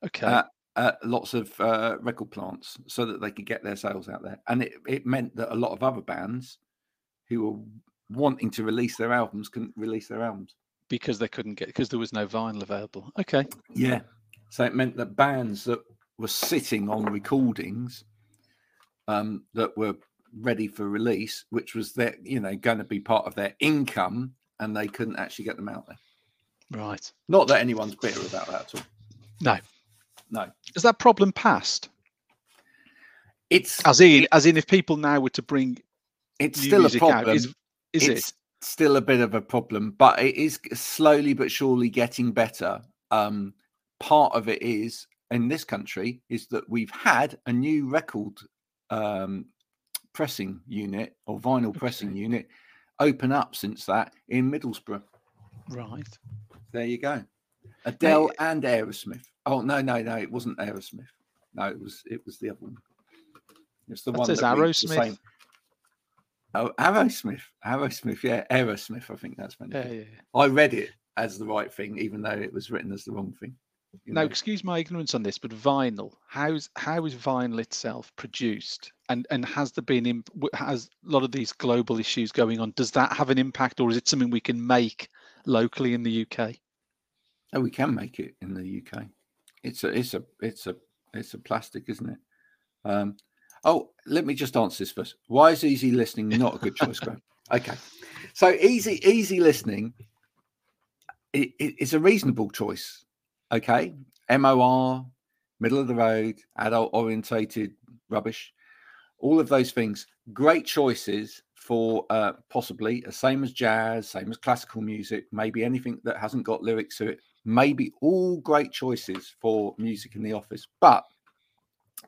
Okay. uh, at lots of uh, record plants so that they could get their sales out there. And it, it meant that a lot of other bands who were wanting to release their albums couldn't release their albums. because they couldn't get because there was no vinyl available. Okay. Yeah. So it meant that bands that were sitting on recordings um, that were ready for release, which was their, you know, going to be part of their income, and they couldn't actually get them out there. Right. Not that anyone's bitter about that at all. No. No. Is that problem passed? It's As in, as in, if people now were to bring it's still a music out, problem. is, is it's it? still a bit of a problem, but it is slowly but surely getting better. Um, part of it is in this country is that we've had a new record um, pressing unit or vinyl pressing unit open up since that in Middlesbrough. Right. There you go. Adele and Aerosmith. Oh no, no, no! It wasn't Aerosmith. No, it was it was the other one. It's the That one says that Aerosmith. Oh, Aerosmith. Aerosmith. Yeah, Aerosmith. I think that's meant. to Yeah, be. yeah, yeah. I read it as the right thing, even though it was written as the wrong thing. you Now, know. excuse my ignorance on this, but vinyl. How's how is vinyl itself produced, and and has there been has a lot of these global issues going on? Does that have an impact, or is it something we can make locally in the UK? Oh, we can make it in the UK. It's a, it's a, it's a, it's a plastic, isn't it? Um, oh, let me just answer this first. Why is easy listening not a good choice, Graham? Okay, so easy, easy listening. It, it- it's a reasonable choice. Okay, MOR, middle of the road, adult orientated rubbish, all of those things. Great choices for uh, possibly the same as jazz, same as classical music, maybe anything that hasn't got lyrics to it. Maybe all great choices for music in the office. But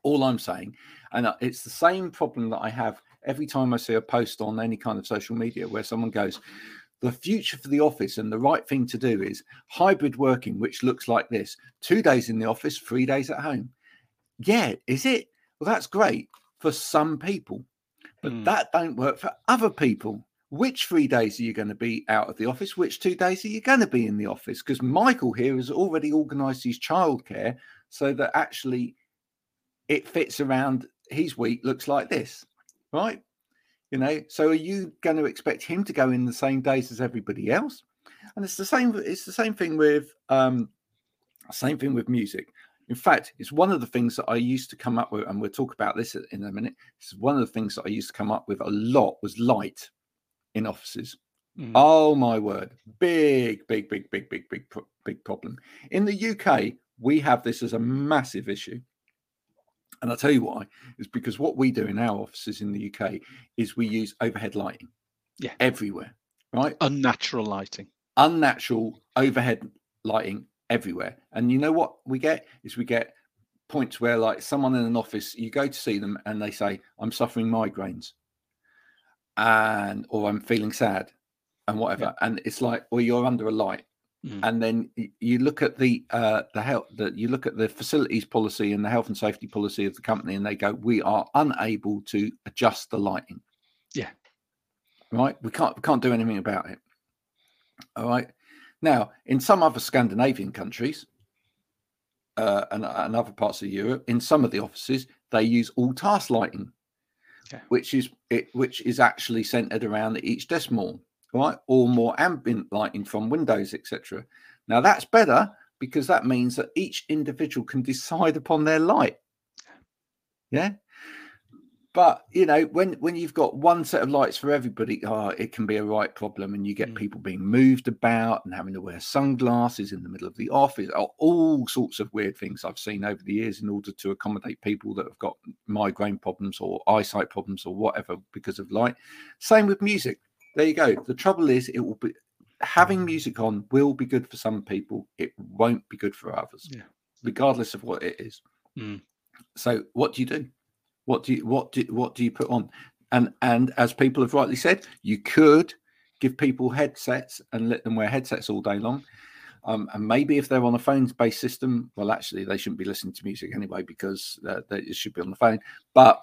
all I'm saying, and it's the same problem that I have every time I see a post on any kind of social media where someone goes, the future for the office and the right thing to do is hybrid working, which looks like this two days in the office, three days at home. Yeah, is it? Well, that's great for some people, but Mm. that don't work for other people. Which three days are you going to be out of the office? Which two days are you going to be in the office? Because Michael here has already organised his childcare so that actually it fits around his week looks like this, right? You know, so are you going to expect him to go in the same days as everybody else? And it's the same. It's the same thing with um, same thing with music. In fact, it's one of the things that I used to come up with, and we'll talk about this in a minute. It's one of the things that I used to come up with a lot was light in offices. Mm. Oh my word! Big, big, big, big, big, big, big problem. In the UK, we have this as a massive issue. And I'll tell you why. Is because what we do in our offices in the UK is we use overhead lighting. Yeah. Everywhere. Right? Unnatural lighting. Unnatural overhead lighting everywhere. And you know what we get? Is we get points where like someone in an office, you go to see them and they say, I'm suffering migraines and or I'm feeling sad and whatever. And it's like, well, you're under a light. Mm. And then you look at the uh the health that you look at the facilities policy and the health and safety policy of the company, and they go, We are unable to adjust the lighting. Yeah. Right. We can't we can't do anything about it. All right. Now, in some other Scandinavian countries, uh, and, and other parts of Europe, in some of the offices, they use all task lighting, Which is it, which is actually centered around each decimal, right? Or more ambient lighting from windows, etc. Now that's better because that means that each individual can decide upon their light. Yeah. But you know, when when you've got one set of lights for everybody, oh, it can be a right problem, and you get Mm. people being moved about and having to wear sunglasses in the middle of the office, all- all sorts of weird things I've seen over the years in order to accommodate people that have got migraine problems or eyesight problems or whatever because of light. Same with music. There you go. The trouble is, it will be having music on will be good for some people. It won't be good for others, Yeah. regardless of what it is. Mm. So, what do you do? What do you what do what do you put on? And and as people have rightly said, you could give people headsets and let them wear headsets all day long. Um, and maybe if they're on a phone-based system, well, actually, they shouldn't be listening to music anyway because uh, it should be on the phone. But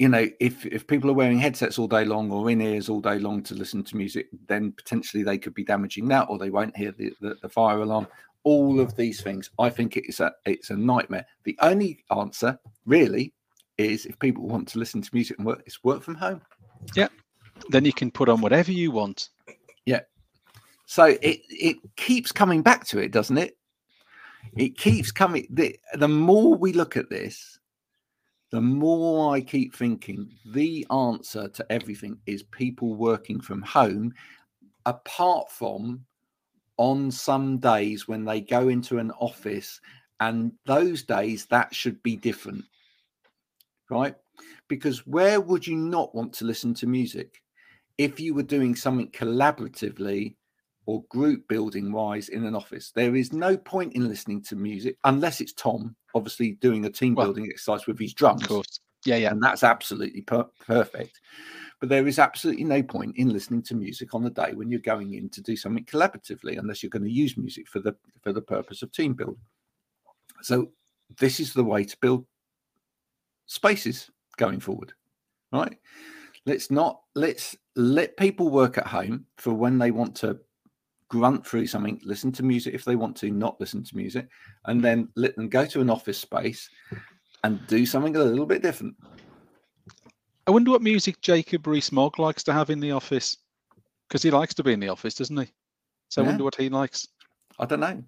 you know, if if people are wearing headsets all day long or in ears all day long to listen to music, then potentially they could be damaging that, or they won't hear the, the, the fire alarm. All of these things, I think it's a it's a nightmare. The only answer really is if people want to listen to music and work, it's work from home. Yeah. Then you can put on whatever you want. Yeah. So it it keeps coming back to it, doesn't it? It keeps coming. The, the more we look at this, the more I keep thinking the answer to everything is people working from home, apart from on some days when they go into an office, and those days that should be different, right? Because where would you not want to listen to music if you were doing something collaboratively? or group building wise in an office. There is no point in listening to music unless it's Tom, obviously doing a team Well, building exercise with his drums, Of course. Yeah, yeah. and that's absolutely per- perfect. But there is absolutely no point in listening to music on the day when you're going in to do something collaboratively, unless you're going to use music for the for the purpose of team building. So this is the way to build spaces going forward, right? Let's not let's let people work at home for when they want to grunt through something, listen to music if they want to, not listen to music, and then let them go to an office space and do something a little bit different. I wonder what music Jacob Rees-Mogg likes to have in the office, because he likes to be in the office, doesn't he? So I wonder what he likes. I don't know.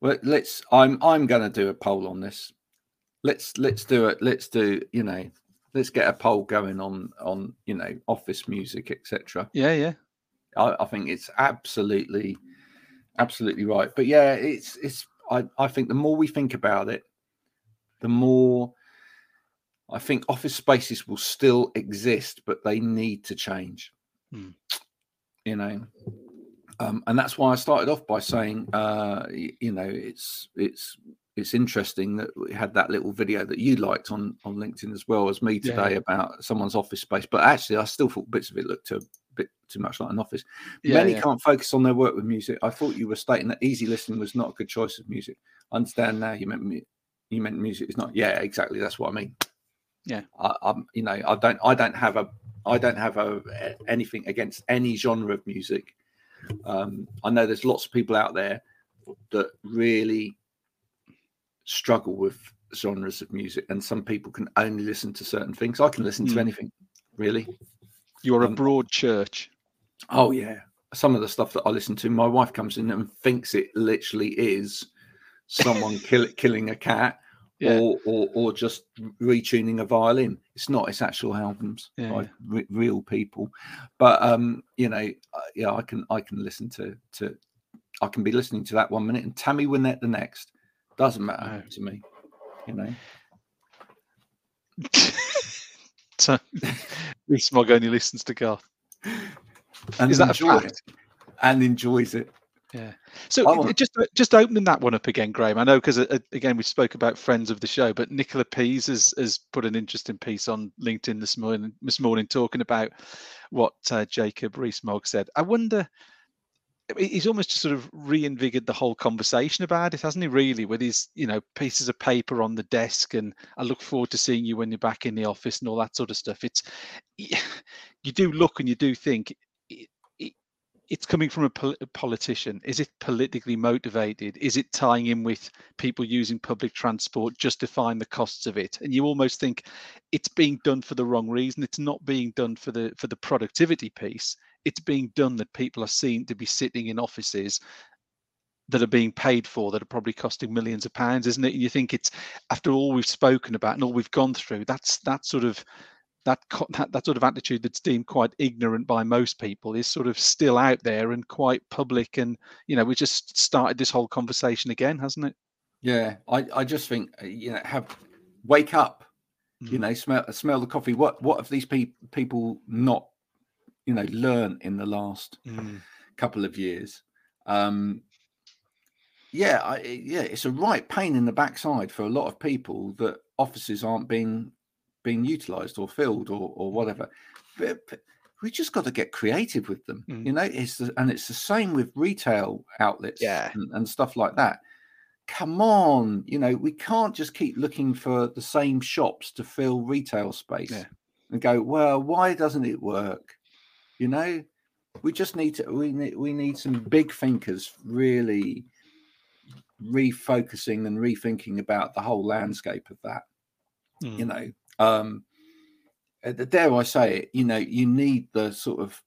Well, let's. I'm. I'm going to do a poll on this. Let's. Let's do it. Let's do. You know. Let's get a poll going on on you know office music etc. Yeah, yeah. I, I think it's absolutely, absolutely right. But yeah, it's it's. I I think the more we think about it, the more I think office spaces will still exist, but they need to change. Hmm. You know, um, and that's why I started off by saying, uh, you know, it's it's it's interesting that we had that little video that you liked on on LinkedIn as well as me today yeah. about someone's office space. But actually, I still thought bits of it looked a bit too much like an office. Yeah, Many yeah. can't focus on their work with music. I thought you were stating that easy listening was not a good choice of music. I understand now. You meant mu- you meant music is not. Yeah, exactly. That's what I mean. Yeah. I, I'm. You know, I don't. I don't have a. I don't have a anything against any genre of music. Um, I know there's lots of people out there that really struggle with genres of music, and some people can only listen to certain things. I can listen to Mm. anything. really. You're a Um, broad church. Oh yeah, some of the stuff that I listen to, my wife comes in and thinks it literally is someone kill, killing a cat Yeah. or, or or just retuning a violin. It's not. It's actual albums Yeah, by re- real people. But um, you know, uh, yeah, I can I can listen to to I can be listening to that one minute and Tammy Wynette the next. Doesn't matter No. to me. You know. so, Smog only listens to God. And Is that a fact? it. And enjoys it. Yeah. So I it- just just opening that one up again, Graham. I know because uh, again we spoke about friends of the show, but Nicola Pease has has put an interesting piece on LinkedIn this morning. This morning talking about what uh, Jacob Rees-Mogg said. I wonder. He's almost just sort of reinvigorated the whole conversation about it, hasn't he? Really, with his you know pieces of paper on the desk, and I look forward to seeing you when you're back in the office and all that sort of stuff. It's you do look and you do think it's coming from a, pol- a politician. Is it politically motivated? Is it tying in with people using public transport, justifying the costs of it? And you almost think it's being done for the wrong reason. It's not being done for the for the productivity piece. It's being done that people are seen to be sitting in offices that are being paid for that are probably costing millions of pounds, isn't it? And you think it's after all we've spoken about and all we've gone through, that's that sort of that, that that sort of attitude that's deemed quite ignorant by most people is sort of still out there and quite public and you know we just started this whole conversation again hasn't it Yeah, I, I just think uh, you know have wake up, you Mm. know, smell smell the coffee. What what have these pe- people not you know learned in the last couple of years? Um, yeah, I, yeah, it's a right pain in the backside for a lot of people that offices aren't being being utilised or filled or or whatever. But, but we just got to get creative with them, Mm. you know. It's the, and it's the same with retail outlets Yeah. and, and stuff like that. Come on, you know, we can't just keep looking for the same shops to fill retail space Yeah. and go, well, why doesn't it work? You know, we just need to we need we need some big thinkers really refocusing and rethinking about the whole landscape of that you Mm. know um uh, dare i say it you know you need the sort of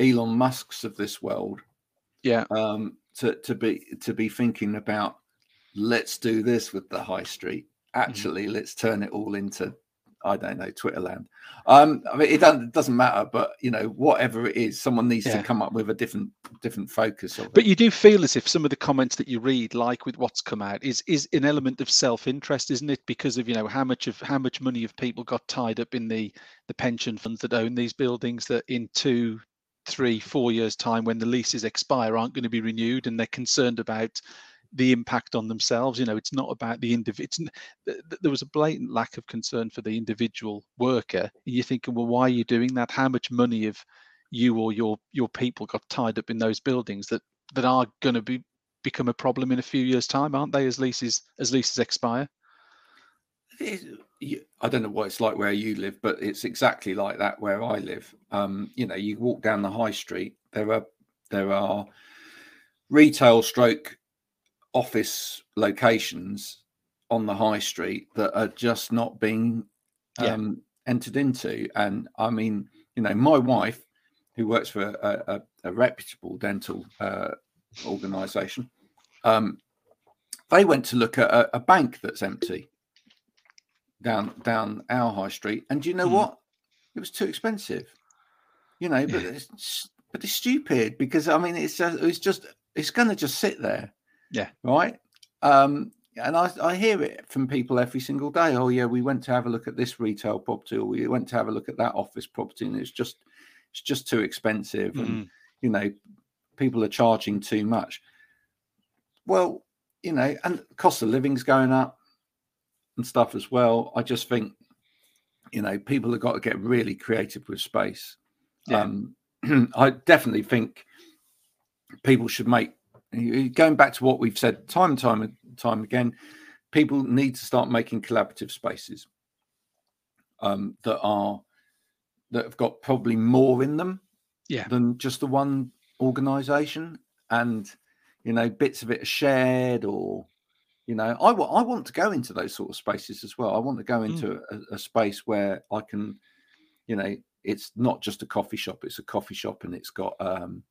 elon musks of this world. Yeah. Um to to be to be thinking about let's do this with the high street. Actually let's turn it all into i don't know twitter land um i mean it doesn't, it doesn't matter but you know whatever it is someone needs Yeah. to come up with a different different focus of but it. you do feel as if some of the comments that you read like with what's come out is is an element of self-interest isn't it because of you know how much of how much money have people got tied up in the the pension funds that own these buildings that in two three four years time when the leases expire aren't going to be renewed and they're concerned about the impact on themselves you know it's not about the individual there was a blatant lack of concern for the individual worker. And you're thinking well why are you doing that? How much money have you or your your people got tied up in those buildings that that are going to be become a problem in a few years time aren't they as leases as leases expire? I don't know what it's like where you live, but it's exactly like that where I live. Um, you know, you walk down the high street, there are there are retail stroke office locations on the high street that are just not being Yeah. um, entered into. And I mean, you know, my wife, who works for a, a, a reputable dental uh, organization, um, they went to look at a, a bank that's empty down down our high street, and do you know Hmm. what? It was too expensive. You know, but Yeah. it's but it's stupid because I mean, it's just, it's just it's going to just sit there. Yeah. Right. Um, and I, I hear it from people every single day. Oh yeah, we went to have a look at this retail property, or we went to have a look at that office property, and it's just it's just too expensive, and Mm. you know, people are charging too much. Well, you know, and cost of living's going up and stuff as well. I just think, you know, people have got to get really creative with space. Yeah. Um, I definitely think people should make going back to what we've said time and time and time again. People need to start making collaborative spaces um, that are that have got probably more in them Yeah. than just the one organization and you know bits of it are shared or you know I wa- I want to go into those sort of spaces as well i want to go into a, a space where i can you know, it's not just a coffee shop; it's a coffee shop, and it's got um,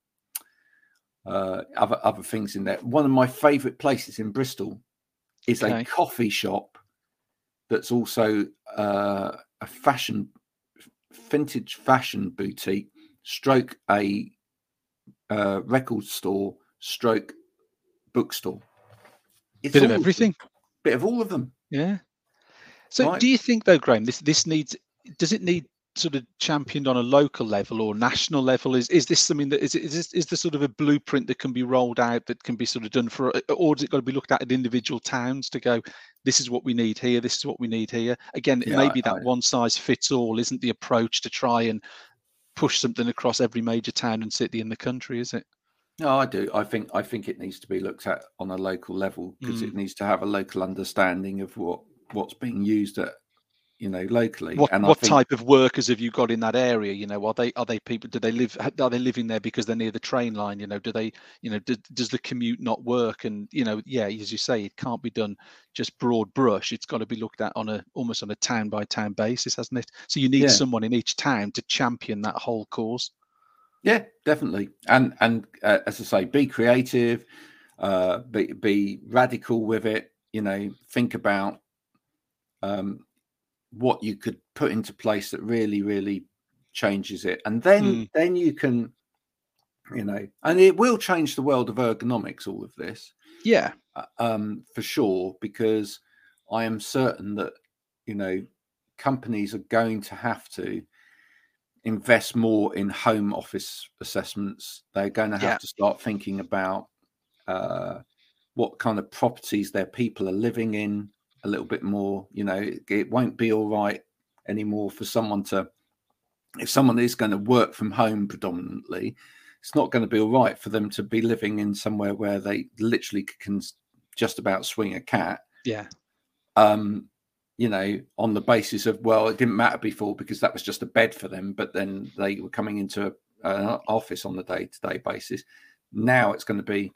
uh, other other things in there. One of my favourite places in Bristol is Okay. a coffee shop that's also uh, a fashion vintage fashion boutique stroke a uh, record store stroke bookstore it's Bit of everything. bit of all of them Yeah. So Right. do you think though, Graham, this this needs does it need sort of championed on a local level or national level? Is is this something that is is this is there sort of a blueprint that can be rolled out that can be sort of done for or is it got to be looked at at individual towns to go, this is what we need here, this is what we need here? Again, Yeah, maybe that I- one size fits all isn't the approach to try and push something across every major town and city in the country, is it? no i do i think i think it needs to be looked at on a local level because Mm. it needs to have a local understanding of what what's being used at you know locally what and what think, type of workers have you got in that area you know are they are they people do they live are they living there because they're near the train line you know do they you know do, does the commute not work and you know yeah as you say it can't be done just broad brush it's got to be looked at on a almost on a town by town basis hasn't it so you need Yeah. someone in each town to champion that whole cause Yeah, definitely. And and uh, as I say, be creative, uh, be be radical with it. You know, think about um, what you could put into place that really, really changes it, and then Mm. then you can, you know, and it will change the world of ergonomics. All of this, yeah uh, um, for sure, because I am certain that you know companies are going to have to invest more in home office assessments. They're going to have Yeah. to start thinking about uh, what kind of properties their people are living in a little bit more. You know, it, it won't be all right anymore for someone to, if someone is going to work from home predominantly, it's not going to be all right for them to be living in somewhere where they literally can just about swing a cat yeah um, you know, on the basis of well, it didn't matter before because that was just a bed for them, but then they were coming into a, an office on the day-to-day basis. Now it's going to be,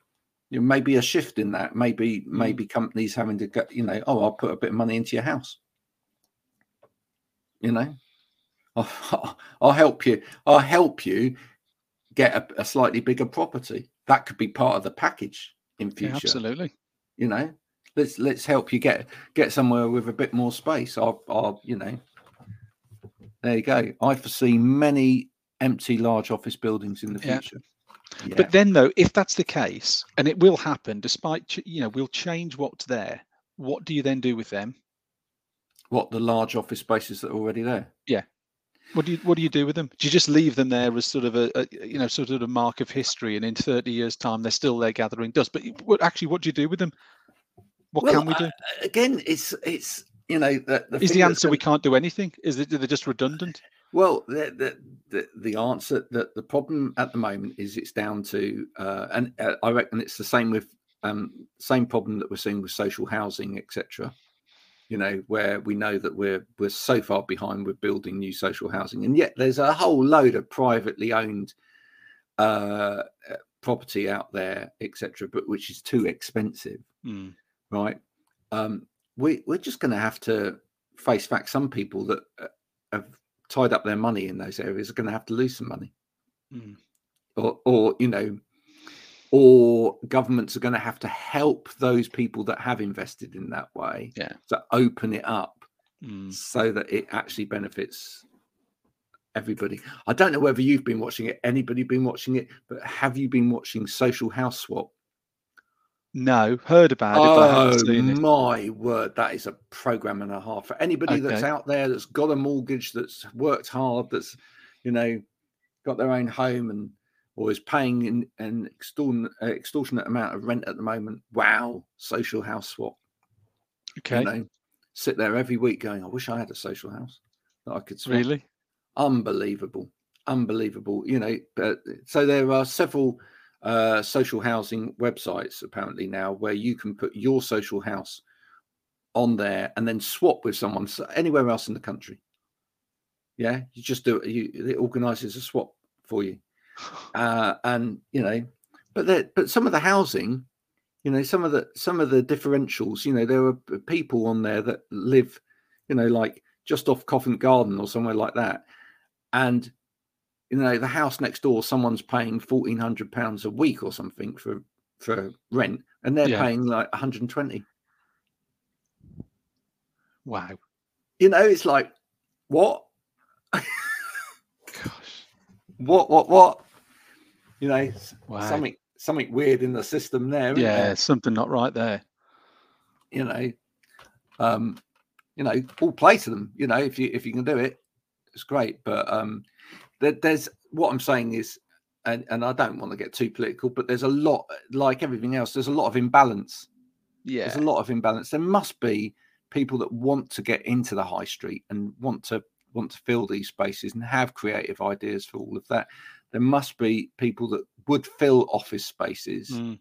you know, maybe a shift in that. Maybe hmm. maybe companies having to go, you know, oh, I'll put a bit of money into your house. You know, I'll, I'll help you. I'll help you get a, a slightly bigger property. That could be part of the package in yeah, future. absolutely. You know? Let's let's help you get get somewhere with a bit more space. I'll, I'll you know. There you go. I foresee many empty large office buildings in the future. yeah But then, though, if that's the case, and it will happen, despite ch- you know, we'll change what's there. What do you then do with them? what the large office spaces that are already there Yeah. What do you what do you do with them? Do you just leave them there as sort of a, a you know sort of a mark of history, and in thirty years' time they're still there gathering dust? But what actually, what do you do with them? What Well, can we uh, do? I- again it's it's you know the, the Is the answer we can't do anything? Is it they're just redundant? Well, the the the, the answer that the problem at the moment is it's down to, uh, and uh, I reckon it's the same with um, same problem that we're seeing with social housing, etc. You know, where we know that we're we're so far behind with building new social housing, and yet there's a whole load of privately owned uh, uh, property out there, etc., but which is too expensive Mm, right? Um, we we're just going to have to face fact. Some people that uh, have tied up their money in those areas are going to have to lose some money, mm. or or you know, or governments are going to have to help those people that have invested in that way. Yeah. to open it up Mm. so that it actually benefits everybody. I don't know whether you've been watching it. Anybody been watching it? But have you been watching Social House Swap? No, heard about it, Oh haven't it. my word, that is a program and a half for anybody that's out there that's got a mortgage, that's worked hard, that's you know got their own home and or is paying in, an extortionate, extortionate amount of rent at the moment. Wow, social house swap. Okay, You know, sit there every week going, I wish I had a social house that I could swap. really? Unbelievable, unbelievable. You know, but so there are several uh, social housing websites apparently now where you can put your social house on there and then swap with someone anywhere else in the country. Yeah, you just do it. You, it organises a swap for you, uh, and you know, but there, but some of the housing, you know, some of the some of the differentials, you know, there are people on there that live, you know, like just off Covent Garden or somewhere like that, and you know the house next door, someone's paying fourteen hundred pounds a week or something for for rent, and they're Yeah. paying like one hundred and twenty. Wow. You know, it's like what, Gosh. what, what, what? You know, Wow. something something weird in the system there. Yeah, there? something not right there. you know, um, you know, all play to them. You know, if you if you can do it, it's great. But um, there, there's what I'm saying is, and and I don't want to get too political, but there's a lot, like everything else, there's a lot of imbalance. Yeah. There's a lot of imbalance. There must be people that want to get into the high street and want to want to fill these spaces and have creative ideas for all of that. There must be people that would fill office spaces Mm,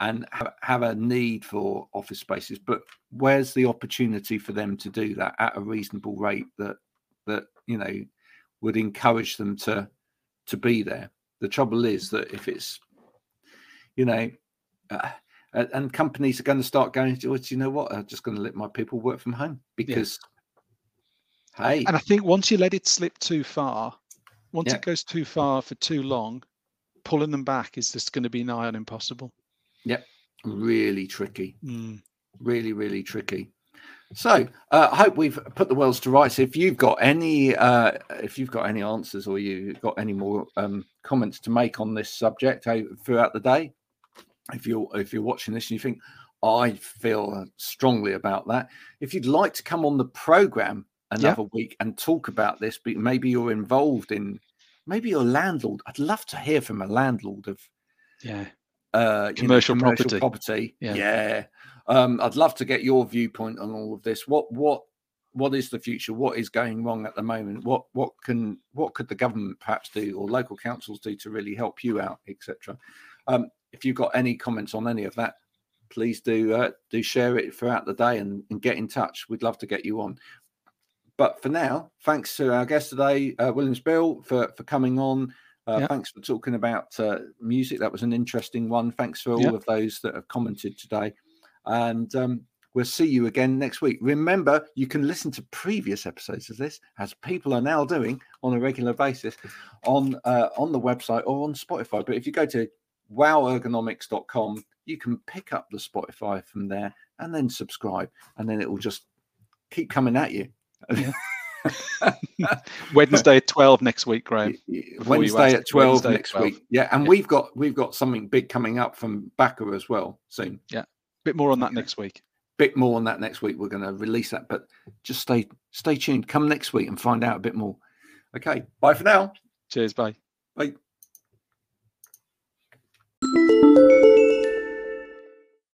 and have, have a need for office spaces but where's the opportunity for them to do that at a reasonable rate that that you know would encourage them to to be there. The trouble is that if it's you know uh, and and companies are going to start going oh, do you know what? I'm just going to let my people work from home because hey. And I think once you let it slip too far, once Yeah. it goes too far for too long, pulling them back is just going to be nigh on impossible. Yep. Really tricky. Mm, really really tricky so uh, i hope we've put the worlds to rights if you've got any uh, if you've got any answers or you've got any more um, comments to make on this subject throughout the day if you're if you're watching this and you think i feel strongly about that if you'd like to come on the program another week and talk about this but maybe you're involved in maybe you're a landlord i'd love to hear from a landlord of yeah. Uh, you know, Commercial property. property. Yeah. Yeah. Um, I'd love to get your viewpoint on all of this. What what what is the future? What is going wrong at the moment? What what can what could the government perhaps do or local councils do to really help you out, etc. Um, if you've got any comments on any of that, please do uh, do share it throughout the day and, and get in touch. We'd love to get you on. But for now, thanks to our guest today, uh, Williams Bill, for for coming on. Uh, Yeah. Thanks for talking about uh, music. That was an interesting one. Thanks for all Yeah. of those that have commented today. And um, we'll see you again next week. Remember, you can listen to previous episodes of this, as people are now doing on a regular basis, on uh, on the website or on Spotify. But if you go to wowergonomics.com, you can pick up the Spotify from there and then subscribe, and then it will just keep coming at you. Wednesday at twelve next week, Graham. Wednesday at twelve Wednesday next 12. week. Yeah, and yeah. we've got we've got something big coming up from Bakker as well soon. Yeah, a bit more on that next week. Bit more on that next week. We're going to release that, but just stay stay tuned. Come next week and find out a bit more. Okay, bye for now. Cheers, bye. Bye.